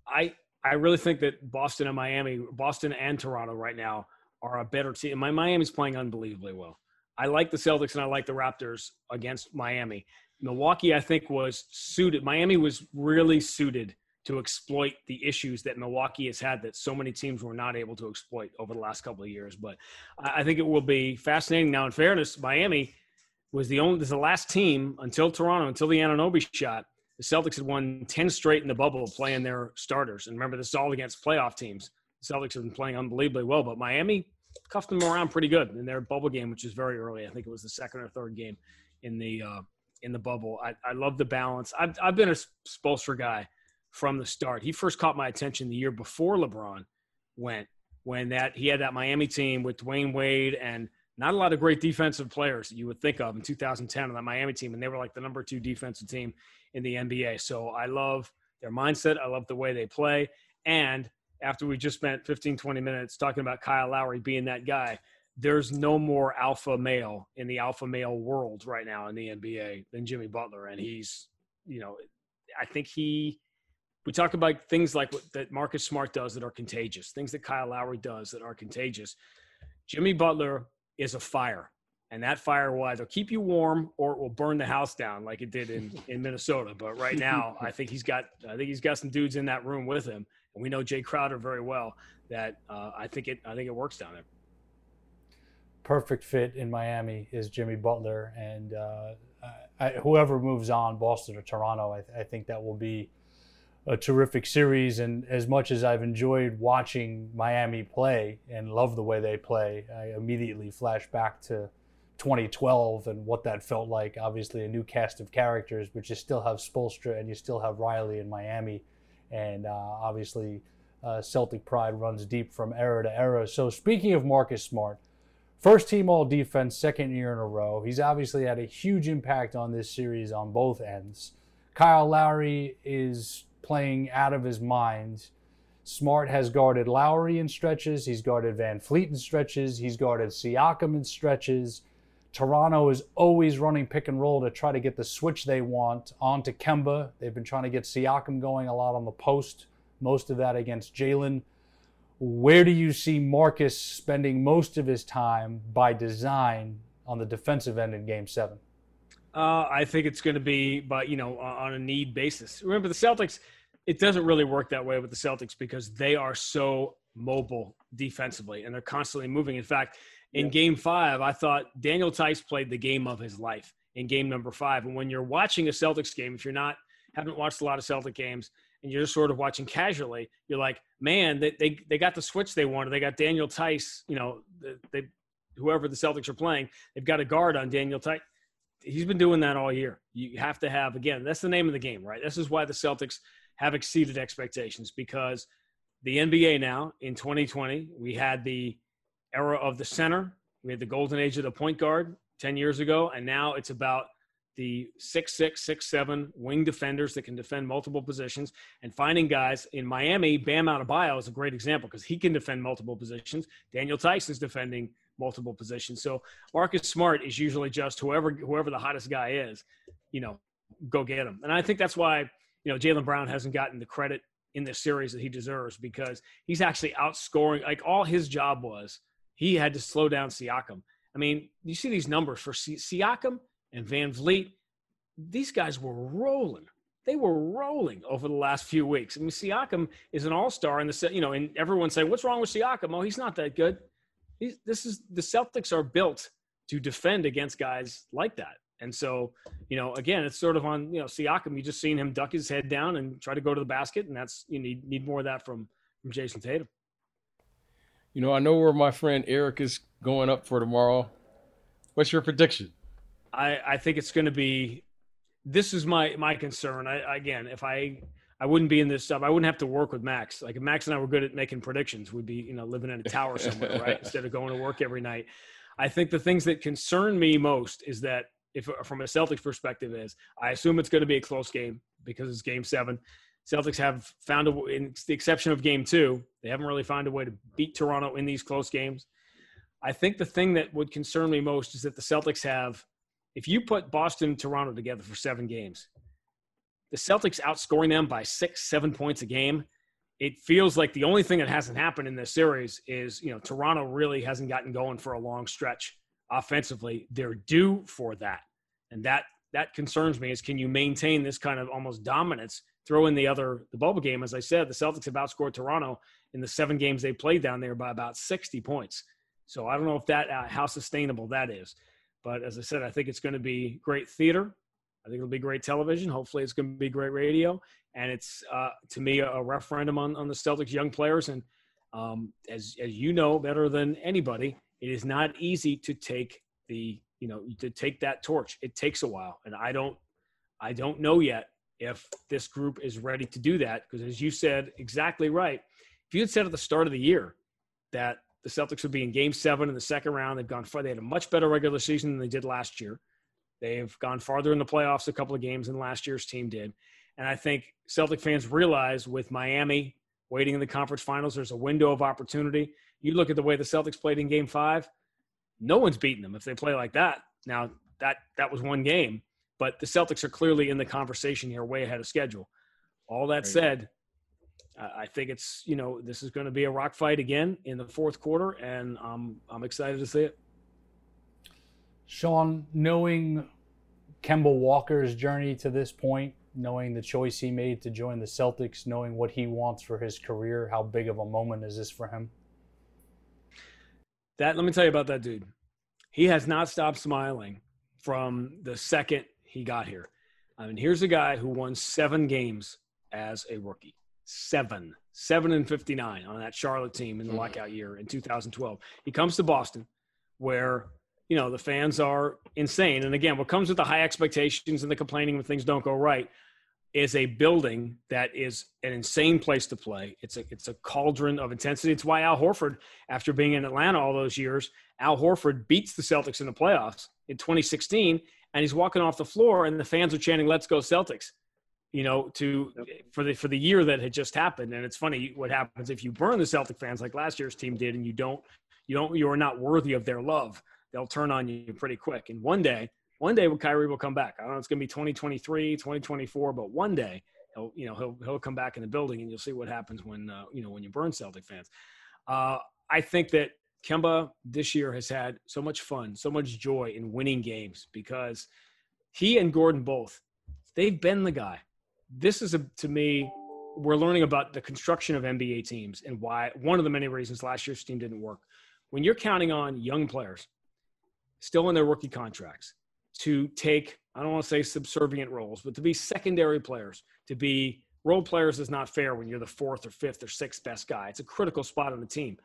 I I really think that Boston and Miami, Boston and Toronto right now are a better team. My Miami's playing unbelievably well. I like the Celtics and I like the Raptors against Miami. Milwaukee, I think, was suited. Miami was really suited to exploit the issues that Milwaukee has had that so many teams were not able to exploit over the last couple of years. But I think it will be fascinating. Now, in fairness, Miami was the only, was the last team until Toronto, until the Anunoby shot. The Celtics had won 10 straight in the bubble playing their starters. And remember, this is all against playoff teams. The Celtics have been playing unbelievably well, but Miami cuffed them around pretty good in their bubble game, which is very early. I think it was the second or third game in the uh, in the bubble. I, I love the balance. I've, I've been a Spoelstra guy from the start. He first caught my attention the year before LeBron went, when that he had that Miami team with Dwyane Wade and not a lot of great defensive players that you would think of in 2010 on that Miami team, and they were like the number two defensive team in the NBA. So I love their mindset. I love the way they play. And after we just spent 15, 20 minutes talking about Kyle Lowry being that guy, there's no more alpha male in the alpha male world right now in the NBA than Jimmy Butler. And he's, you know, I think he we talk about things like what that Marcus Smart does that are contagious, things that Kyle Lowry does that are contagious. Jimmy Butler is a fire, and that fire will either keep you warm or it will burn the house down like it did in, in Minnesota. But right now, I think he's got I think he's got some dudes in that room with him, and we know Jae Crowder very well. That uh, I think it I think it works down there. Perfect fit in Miami is Jimmy Butler, and uh, I, whoever moves on, Boston or Toronto, I, I think that will be a terrific series. And as much as I've enjoyed watching Miami play and love the way they play, I immediately flash back to 2012 and what that felt like. Obviously, a new cast of characters, but you still have Spoelstra and you still have Riley in Miami. And uh, obviously, uh, Celtic pride runs deep from era to era. So, speaking of Marcus Smart, first team all defense, second year in a row. He's obviously had a huge impact on this series on both ends. Kyle Lowry is playing out of his mind. Smart has guarded Lowry in stretches. He's guarded VanVleet in stretches. He's guarded Siakam in stretches. Toronto is always running pick and roll to try to get the switch they want onto Kemba. They've been trying to get Siakam going a lot on the post, most of that against Jaylen. Where do you see Marcus spending most of his time by design on the defensive end in Game Seven? Uh, I think it's going to be, but you know, on a need basis. Remember, the Celtics. It doesn't really work that way with the Celtics because they are so mobile defensively and they're constantly moving. In fact, in yeah. Game Five, I thought Daniel Theis played the game of his life in Game Number Five. And when you're watching a Celtics game, if you're not haven't watched a lot of Celtic games and you're just sort of watching casually, you're like, man, they they, they got the switch they wanted. They got Daniel Theis, You know, they whoever the Celtics are playing, they've got a guard on Daniel Theis. he's been doing that all year. You have to have again. That's the name of the game, right? This is why the Celtics have exceeded expectations because the NBA now in 2020 we had the era of the center, we had the golden age of the point guard 10 years ago, and now it's about the six six six seven wing defenders that can defend multiple positions and finding guys in Miami. Bam Adebayo is a great example because he can defend multiple positions. Daniel Tyson's defending multiple positions. So Marcus Smart is usually just whoever whoever the hottest guy is, you know, go get him. And I think that's why you know Jaylen Brown hasn't gotten the credit in this series that he deserves because he's actually outscoring. Like all his job was, he had to slow down Siakam. I mean, you see these numbers for Siakam and VanVleet. These guys were rolling. They were rolling over the last few weeks. I mean, Siakam is an all-star in the you know, and everyone's saying, "What's wrong with Siakam?" Oh, he's not that good this is the Celtics are built to defend against guys like that. And so, you know, again, it's sort of on, you know, Siakam, you just seen him duck his head down and try to go to the basket. And that's, you need, need more of that from, from Jayson Tatum. You know, I know where my friend Eric is going up for tomorrow. What's your prediction? I, I think it's going to be, this is my, my concern. I, again, if I, I wouldn't be in this stuff. I wouldn't have to work with Max. Like if Max and I were good at making predictions, we'd be, you know, living in a tower somewhere, right? Instead of going to work every night. I think the things that concern me most is that if from a Celtics perspective is I assume it's going to be a close game because it's game seven. Celtics have found a, in the exception of game two, they haven't really found a way to beat Toronto in these close games. I think the thing that would concern me most is that the Celtics have, if you put Boston and Toronto together for seven games, the Celtics outscoring them by six, seven points a game. It feels like the only thing that hasn't happened in this series is, you know, Toronto really hasn't gotten going for a long stretch offensively. They're due for that. And that that concerns me is can you maintain this kind of almost dominance? Throw in the other the bubble game. As I said, the Celtics have outscored Toronto in the seven games they played down there by about 60 points. So I don't know if that uh, how sustainable that is. But as I said, I think it's going to be great theater. I think it'll be great television. Hopefully, it's going to be great radio. And it's uh, to me a, referendum on, on the Celtics young players. And um, as as you know better than anybody, it is not easy to take the you know to take that torch. It takes a while, and I don't I don't know yet if this group is ready to do that. Because as you said exactly right, if you had said at the start of the year that the Celtics would be in Game Seven in the second round, they've gone far. They had a much better regular season than they did last year. They've gone farther in the playoffs a couple of games than last year's team did. And I think Celtic fans realize with Miami waiting in the conference finals, there's a window of opportunity. You look at the way the Celtics played in game five, no one's beating them if they play like that. Now, that, that was one game, but the Celtics are clearly in the conversation here, way ahead of schedule. All that said, I think it's, you know, this is going to be a rock fight again in the fourth quarter, and I'm, I'm excited to see it. Sean, knowing Kemba Walker's journey to this point, knowing the choice he made to join the Celtics, knowing what he wants for his career, how big of a moment is this for him? That let me tell you about that dude. He has not stopped smiling from the second he got here. I mean, here's a guy who won seven games as a rookie. Seven. Seven and 59 on that Charlotte team in the mm-hmm. lockout year in 2012. He comes to Boston, where you know the fans are insane and again what comes with the high expectations and the complaining when things don't go right is a building that is an insane place to play it's a it's a cauldron of intensity it's why al horford after being in atlanta all those years al horford beats the celtics in the playoffs in 2016 and he's walking off the floor and the fans are chanting let's go celtics you know to for the for the year that had just happened and it's funny what happens if you burn the celtic fans like last year's team did and you don't you don't you are not worthy of their love they'll turn on you pretty quick. And one day, one day, Kyrie will come back. I don't know. It's going to be 2023, 2024, but one day he'll, you know, he'll he'll come back in the building, and you'll see what happens when uh, you know when you burn Celtic fans. Uh, I think that Kemba this year has had so much fun, so much joy in winning games because he and Gordon both, they've been the guy. This is a, to me, we're learning about the construction of NBA teams and why one of the many reasons last year's team didn't work. When you're counting on young players still in their rookie contracts to take, I don't want to say subservient roles, but to be secondary players, to be role players is not fair when you're the fourth or fifth or sixth best guy. It's a critical spot on the team.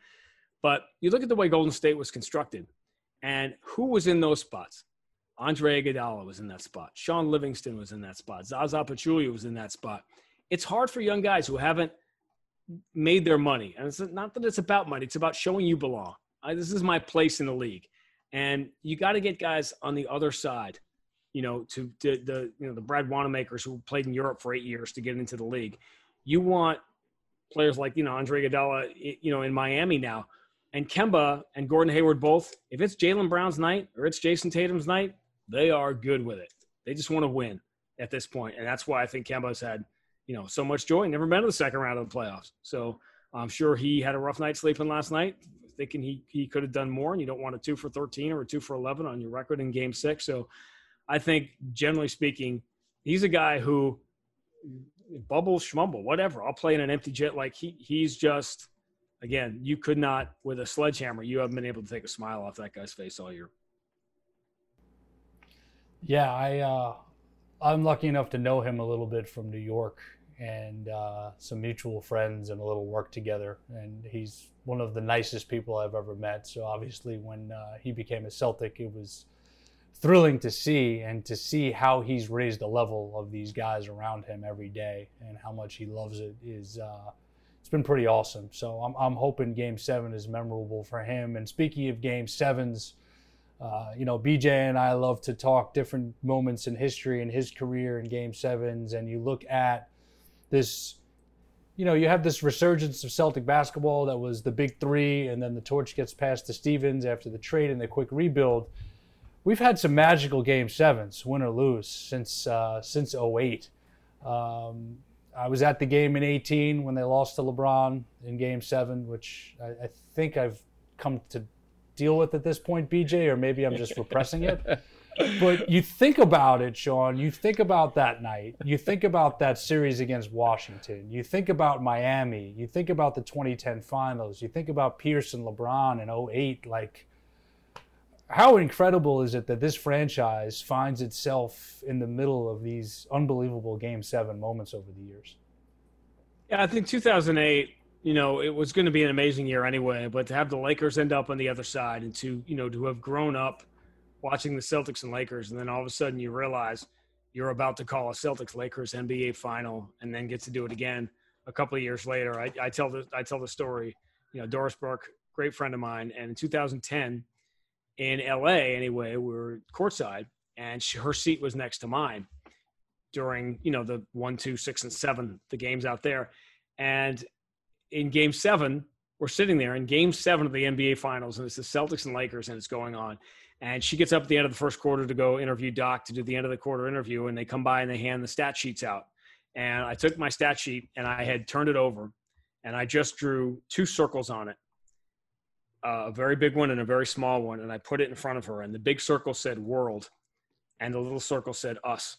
But you look at the way Golden State was constructed and who was in those spots. Andre Iguodala was in that spot. Shaun Livingston was in that spot. Zaza Pachulia was in that spot. It's hard for young guys who haven't made their money. And it's not that it's about money, it's about showing you belong. I, this is my place in the league. And you got to get guys on the other side, you know, to, to the you know the Brad Wanamakers who played in Europe for eight years to get into the league. You want players like you know Andre Iguodala, you know, in Miami now, and Kemba and Gordon Hayward both. If it's Jaylen Brown's night or it's Jayson Tatum's night, they are good with it. They just want to win at this point, and that's why I think Kemba's had you know so much joy. Never been to the second round of the playoffs, so I'm sure he had a rough night sleeping last night, thinking he he could have done more. And you don't want a two for 13 or a two for 11 on your record in Game Six. So I think generally speaking, he's a guy who bubble schmumble whatever. I'll play in an empty jet. Like he he's just again, you could not with a sledgehammer. You haven't been able to take a smile off that guy's face all year. Yeah, I uh, I'm lucky enough to know him a little bit from New York and uh, some mutual friends and a little work together. And he's one of the nicest people I've ever met. So obviously, when uh, he became a Celtic, it was thrilling to see and to see how he's raised the level of these guys around him every day and how much he loves it is. Uh, it's been pretty awesome. So I'm, I'm hoping Game Seven is memorable for him. And speaking of Game Sevens. Uh, you know, BJ and I love to talk different moments in history in his career in game sevens, and you look at this you know, you have this resurgence of Celtic basketball that was the big three, and then the torch gets passed to Stevens after the trade and the quick rebuild. We've had some magical game sevens, win or lose, since uh, since 08. Um, I was at the game in 18 when they lost to LeBron in game seven, which I, I think I've come to deal with at this point, BJ, or maybe I'm just repressing it. but you think about it, Sean. You think about that night. You think about that series against Washington. You think about Miami. You think about the 2010 finals. You think about Pierce and LeBron in 08. Like, how incredible is it that this franchise finds itself in the middle of these unbelievable game seven moments over the years? Yeah, I think 2008 you know, it was going to be an amazing year anyway, but to have the Lakers end up on the other side and to, you know, to have grown up watching the Celtics and Lakers, and then all of a sudden you realize you're about to call a Celtics Lakers NBA final, and then get to do it again a couple of years later. I, I tell the I tell the story. You know, Doris Burke, great friend of mine, and in 2010 in LA, anyway, we were courtside, and she, her seat was next to mine during you know the one, two, six, and seven, the games out there, and in Game Seven, we're sitting there in Game Seven of the NBA Finals, and it's the Celtics and Lakers, and it's going on and she gets up at the end of the first quarter to go interview Doc to do the end of the quarter interview. And they come by and they hand the stat sheets out. And I took my stat sheet and I had turned it over and I just drew two circles on it uh, a very big one and a very small one. And I put it in front of her. And the big circle said world, and the little circle said us.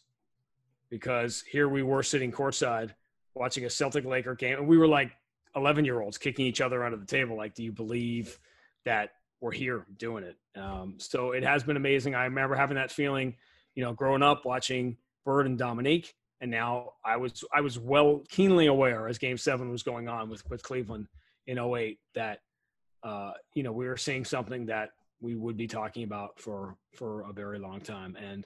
Because here we were sitting courtside watching a Celtic Laker game. And we were like 11 year olds kicking each other under the table. Like, do you believe that we're here doing it. Um, so it has been amazing. I remember having that feeling, you know, growing up watching Bird and Dominique, and now I was I was well keenly aware as Game Seven was going on with with Cleveland in 08 that uh, you know we were seeing something that we would be talking about for for a very long time. And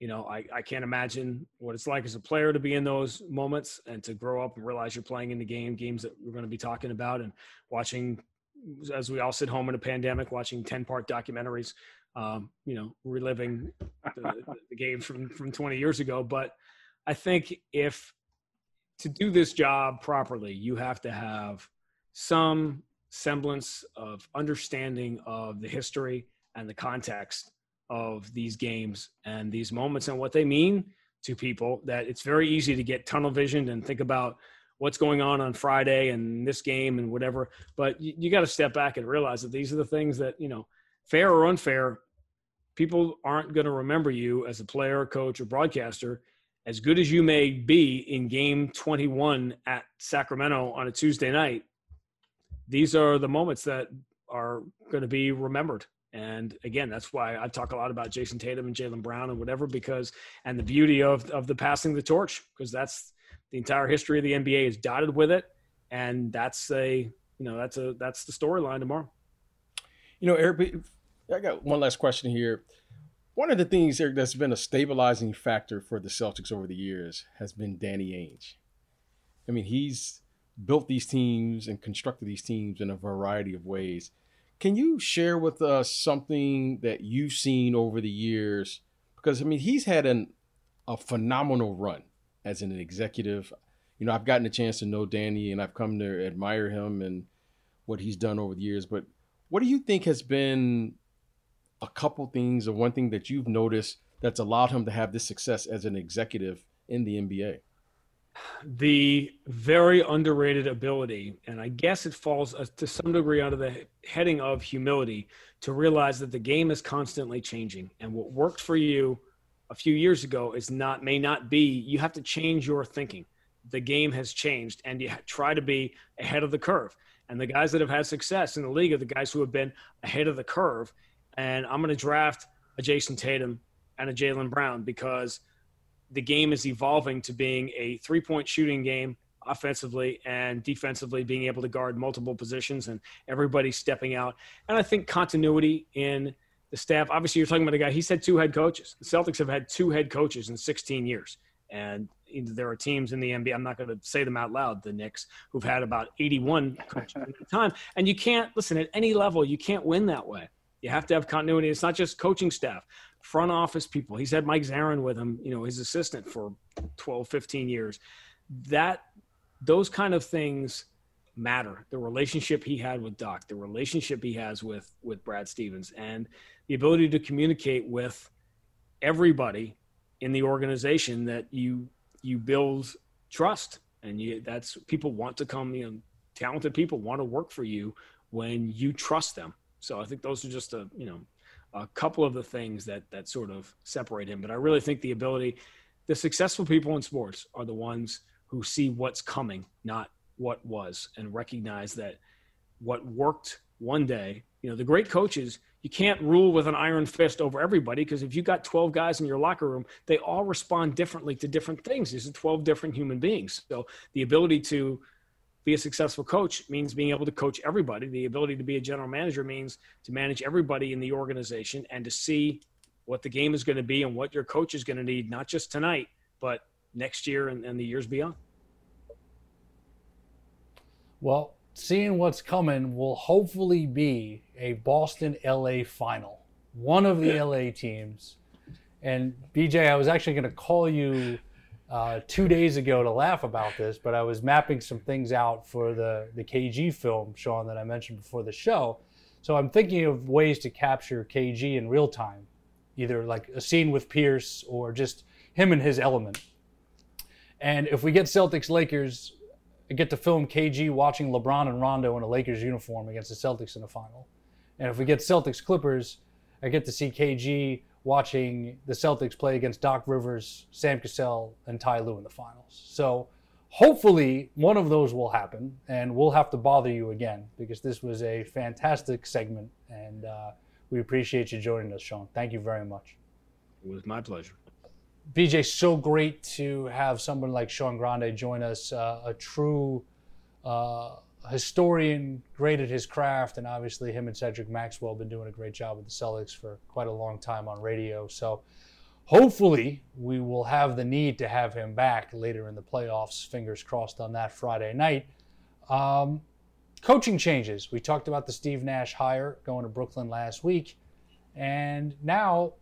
you know I, I can't imagine what it's like as a player to be in those moments and to grow up and realize you're playing in the game games that we're going to be talking about and watching as we all sit home in a pandemic watching 10 part documentaries um, you know reliving the, the game from from 20 years ago. But i think if to do this job properly you have to have some semblance of understanding of the history and the context of these games and these moments and what they mean to people that it's very easy to get tunnel visioned and think about what's going on on Friday and this game and whatever. But you, you got to step back and realize that these are the things that you know, fair or unfair, people aren't going to remember you as a player, coach, or broadcaster. As good as you may be in game 21 at Sacramento on a Tuesday night, these are the moments that are going to be remembered. And again, that's why I talk a lot about Jayson Tatum and Jaylen Brown and whatever, because and the beauty of of the passing the torch, because that's the entire history of the NBA is dotted with it, and that's a you know that's a that's the storyline tomorrow. You know, Eric, I got one last question here. One of the things Eric, that's been a stabilizing factor for the Celtics over the years has been Danny Ainge. I mean, he's built these teams and constructed these teams in a variety of ways. Can you share with us something that you've seen over the years? Because I mean, he's had an a phenomenal run as an executive. You know, I've gotten a chance to know Danny and I've come to admire him and what he's done over the years. But what do you think has been a couple things or one thing that you've noticed that's allowed him to have this success as an executive in the NBA? The very underrated ability, and I guess it falls uh, to some degree under the heading of humility, to realize that the game is constantly changing, and what worked for you a few years ago is not may not be. You have to change your thinking. The game has changed, and you try to be ahead of the curve. And the guys that have had success in the league are the guys who have been ahead of the curve. And I'm going to draft a Jayson Tatum and a Jaylen Brown because – the game is evolving to being a three point shooting game offensively and defensively being able to guard multiple positions and everybody stepping out and i think continuity in the staff obviously you're talking about a guy he's had two head coaches the celtics have had two head coaches in 16 years and there are teams in the NBA. I'm not going to say them out loud. The Knicks, who've had about 81 coaches at the time, and you can't listen at any level. You can't win that way. You have to have continuity. It's not just coaching staff front office people. He's had Mike Zarren with him, you know, his assistant for 12, 15 years. That those kind of things matter. The relationship he had with Doc, the relationship he has with with Brad Stevens, and the ability to communicate with everybody in the organization that you you build trust and you that's people want to come you know talented people want to work for you when you trust them so i think those are just a you know a couple of the things that that sort of separate him. But I really think the ability, the successful people in sports are the ones who see what's coming, not what was, and recognize that what worked one day. You know, the great coaches, you can't rule with an iron fist over everybody because if you got 12 guys in your locker room, they all respond differently to different things. These are 12 different human beings. So the ability to be a successful coach means being able to coach everybody. The ability to be a general manager means to manage everybody in the organization and to see what the game is going to be and what your coach is going to need, not just tonight, but next year and, and the years beyond. Well, seeing what's coming will hopefully be a Boston LA final, one of the LA teams. And BJ, I was actually going to call you uh, two days ago to laugh about this, but I was mapping some things out for the, the KG film, Sean, that I mentioned before the show. So I'm thinking of ways to capture KG in real time, either like a scene with Pierce or just him and his element. And if we get Celtics Lakers, I get to film KG watching LeBron and Rondo in a Lakers uniform against the Celtics in the final. And if we get Celtics Clippers, I get to see KG watching the Celtics play against Doc Rivers, Sam Cassell, and Ty Lue in the finals. So hopefully one of those will happen, and we'll have to bother you again because this was a fantastic segment, and uh, we appreciate you joining us, Sean. Thank you very much. It was my pleasure. BJ, so great to have someone like Sean Grande join us, uh, a true uh, historian, great at his craft, and obviously him and Cedric Maxwell have been doing a great job with the Celtics for quite a long time on radio. So hopefully we will have the need to have him back later in the playoffs. Fingers crossed on that Friday night. Um, coaching changes. We talked about the Steve Nash hire going to Brooklyn last week, and now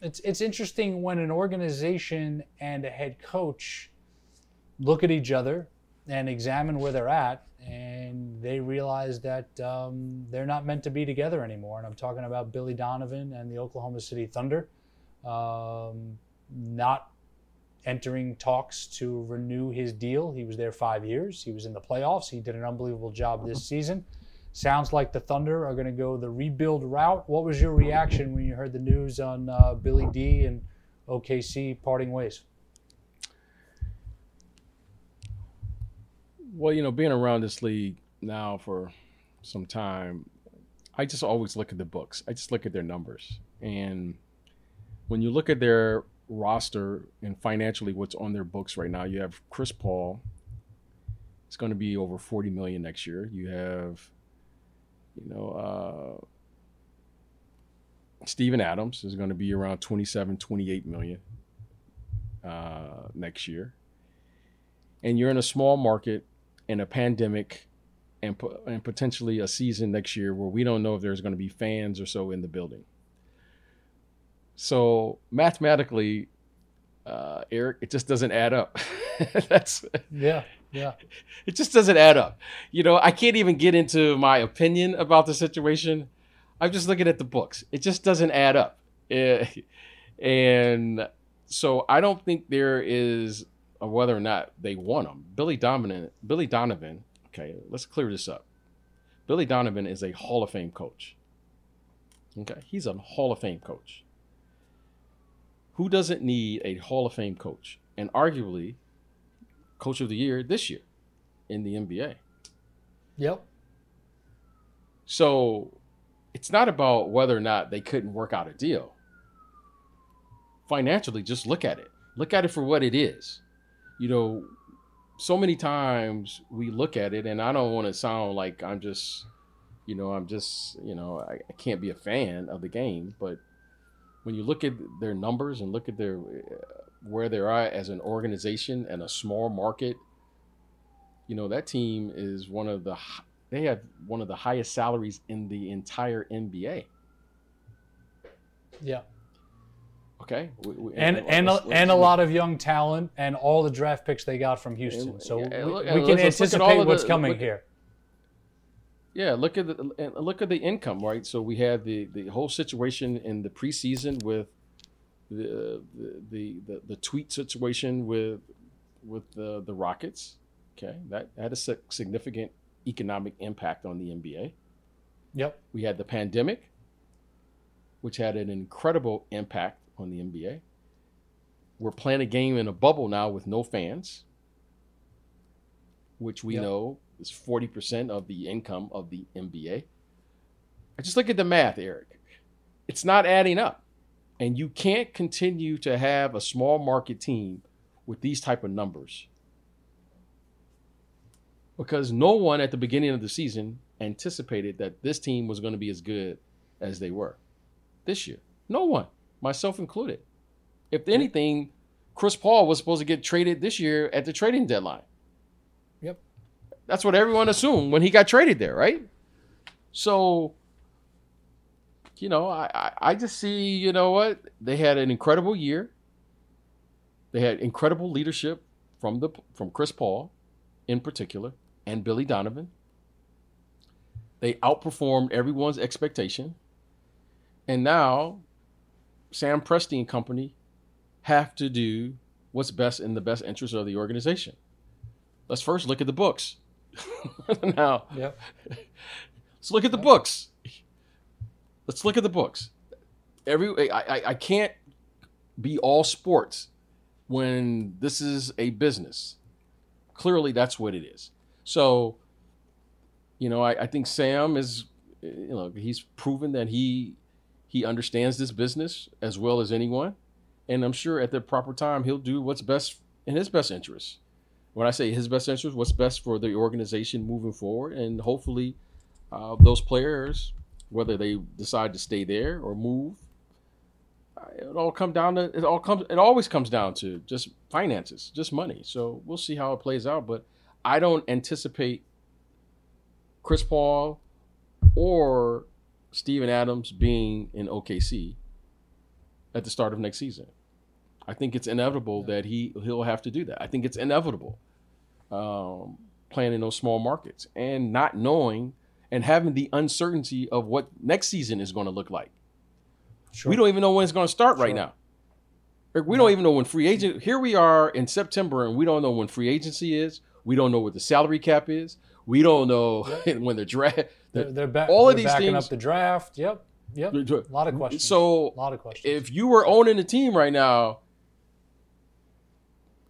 it's it's interesting when an organization and a head coach look at each other and examine where they're at and they realize that um, they're not meant to be together anymore. And I'm talking about Billy Donovan and the Oklahoma City Thunder. Um, not entering talks to renew his deal. He was there five years. He was in the playoffs. He did an unbelievable job this season. Sounds like the Thunder are going to go the rebuild route. What was your reaction when you heard the news on uh, Billy D and OKC parting ways? Well, you know, being around this league now for some time, I just always look at the books. I just look at their numbers. And when you look at their roster and financially what's on their books right now, you have Chris Paul. It's going to be over 40 million next year. You have, you know, uh, Steven Adams is going to be around 27, 28 million uh, next year. And you're in a small market in a pandemic and, and potentially a season next year where we don't know if there's going to be fans or so in the building. So mathematically, uh, Eric, it just doesn't add up. That's yeah, yeah. It just doesn't add up. You know, I can't even get into my opinion about the situation. I'm just looking at the books. It just doesn't add up. Eh, and so I don't think there is whether or not they want him. Billy Donovan, Billy Donovan. Okay, let's clear this up. Billy Donovan is a Hall of Fame coach. Okay, he's a Hall of Fame coach. Who doesn't need a Hall of Fame coach? And arguably, coach of the year this year in the NBA. Yep. So it's not about whether or not they couldn't work out a deal. Financially, just look at it. Look at it for what it is you know, so many times we look at it, and I don't want to sound like I'm just, you know, I'm just, you know, I, I can't be a fan of the game, but when you look at their numbers and look at their uh, where they are as an organization and a small market, you know that team is one of the they have one of the highest salaries in the entire NBA. Yeah. Okay. We, we, and and, let's, let's, and a lot of young talent and all the draft picks they got from Houston. So yeah, we, we, can anticipate what's the, coming here. Yeah, look at the look at the income, right? So we had the the whole situation in the preseason with the the the, the tweet situation with with the the Rockets. Okay, that had a significant economic impact on the NBA. Yep. We had the pandemic, which had an incredible impact on the NBA. We're playing a game in a bubble now with no fans, which we yep. know is 40% of the income of the NBA. I just look at the math, Eric. It's not adding up. And you can't continue to have a small market team with these type of numbers. Because no one at the beginning of the season anticipated that this team was going to be as good as they were this year. No one myself included. If anything, Chris Paul was supposed to get traded this year at the trading deadline. Yep. That's what everyone assumed when he got traded there, right? So, you know, I, I, I just see, you know what? They had an incredible year. They had incredible leadership from the from Chris Paul in particular and Billy Donovan. They outperformed everyone's expectation. And now Sam Presti and company have to do what's best in the best interest of the organization. Let's first look at the books. now, yep. let's look at the books. Let's look at the books. Every I, I, I can't be all sports when this is a business. Clearly, that's what it is. So, you know, I, I think Sam is, you know, he's proven that he he understands this business as well as anyone. And I'm sure at the proper time, he'll do what's best in his best interest. When I say his best interest, what's best for the organization moving forward. And hopefully, uh, those players, whether they decide to stay there or move, uh, it all come down to it all comes it always comes down to just finances, just money. So we'll see how it plays out. But I don't anticipate Chris Paul or Steven Adams being in OKC at the start of next season. I think it's inevitable that he he'll have to do that. I think it's inevitable um, playing in those small markets and not knowing and having the uncertainty of what next season is going to look like. Sure. We don't even know when it's going to start sure. right now. We don't even know when free agent. Here we are in September, and we don't know when free agency is. We don't know what the salary cap is. We don't know when the draft. They're, they're, ba- all of these backing things- up the draft. Yep. Yep. A lot of questions. So a lot of questions. if you were owning the team right now,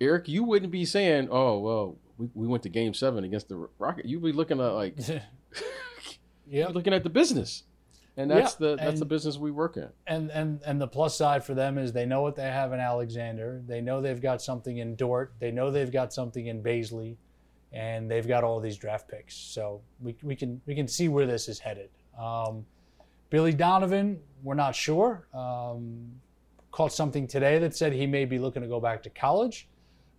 Eric, you wouldn't be saying, "Oh, well, we, we went to Game Seven against the Rocket." You'd be looking at like yeah, looking at the business, and that's Yeah, the that's the business we work in. and and and the plus side for them is they know what they have in Alexander. They know they've got something in Dort. They know they've got something in Bazley, and they've got all these draft picks. So we, we can we can see where this is headed. Um, Billy Donovan, we're not sure. Um, caught something today that said he may be looking to go back to college.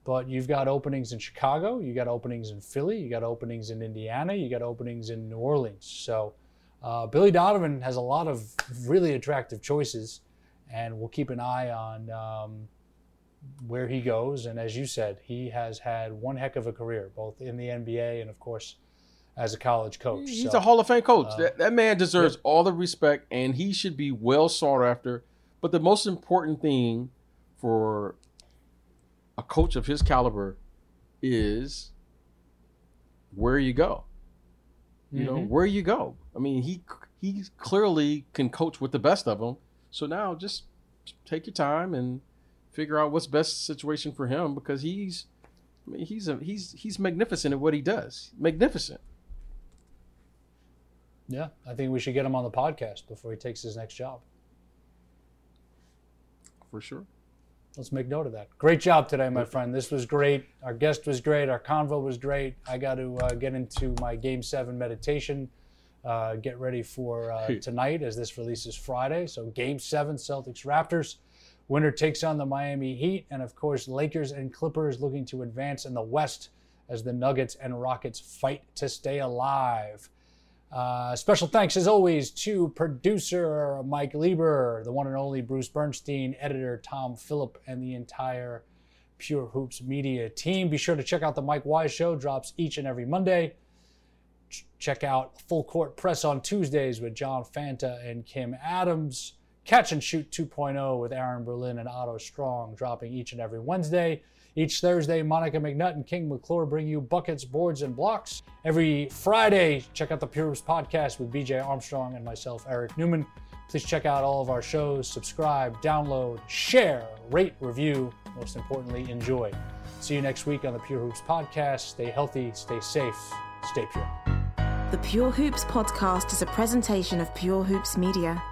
But you've got openings in Chicago, you got openings in Philly, you got openings in Indiana, you got openings in New Orleans. So uh, Billy Donovan has a lot of really attractive choices, and we'll keep an eye on um, where he goes. And as you said, he has had one heck of a career, both in the NBA and, of course, as a college coach. He's So, a Hall of Fame coach. uh, that, that man deserves all the respect, and he should be well sought after. But the most important thing for a coach of his caliber is where you go. You know Mhm. where you go. I mean, he he clearly can coach with the best of them. So now just take your time and figure out what's best situation for him because he's I mean, he's a, he's he's magnificent at what he does. Magnificent. yeah, I think we should get him on the podcast before he takes his next job. For sure. Let's make note of that. Great job today, my friend. This was great. Our guest was great. Our convo was great. I got to uh, get into my Game Seven meditation. Uh, get ready for uh, tonight as this releases Friday. So Game Seven, Celtics Raptors. Winner takes on the Miami Heat, and of course Lakers and Clippers looking to advance in the West as the Nuggets and Rockets fight to stay alive. Uh, special thanks, as always, to producer Mike Lieber, the one and only Bruce Bernstein, editor Tom Phillip, and the entire Pure Hoops media team. Be sure to check out the Mike Wise Show, drops each and every Monday. Ch- Check out Full Court Press on Tuesdays with John Fanta and Kim Adams. Catch and Shoot 2.0 with Aaron Berlin and Otto Strong, dropping each and every Wednesday. Each Thursday, Monica McNutt and King McClure bring you buckets, boards, and blocks. Every Friday, check out the Pure Hoops podcast with BJ Armstrong and myself, Eric Newman. Please check out all of our shows, subscribe, download, share, rate, review, most importantly, enjoy. See you next week on the Pure Hoops podcast. Stay healthy, stay safe, stay pure. The Pure Hoops podcast is a presentation of Pure Hoops Media.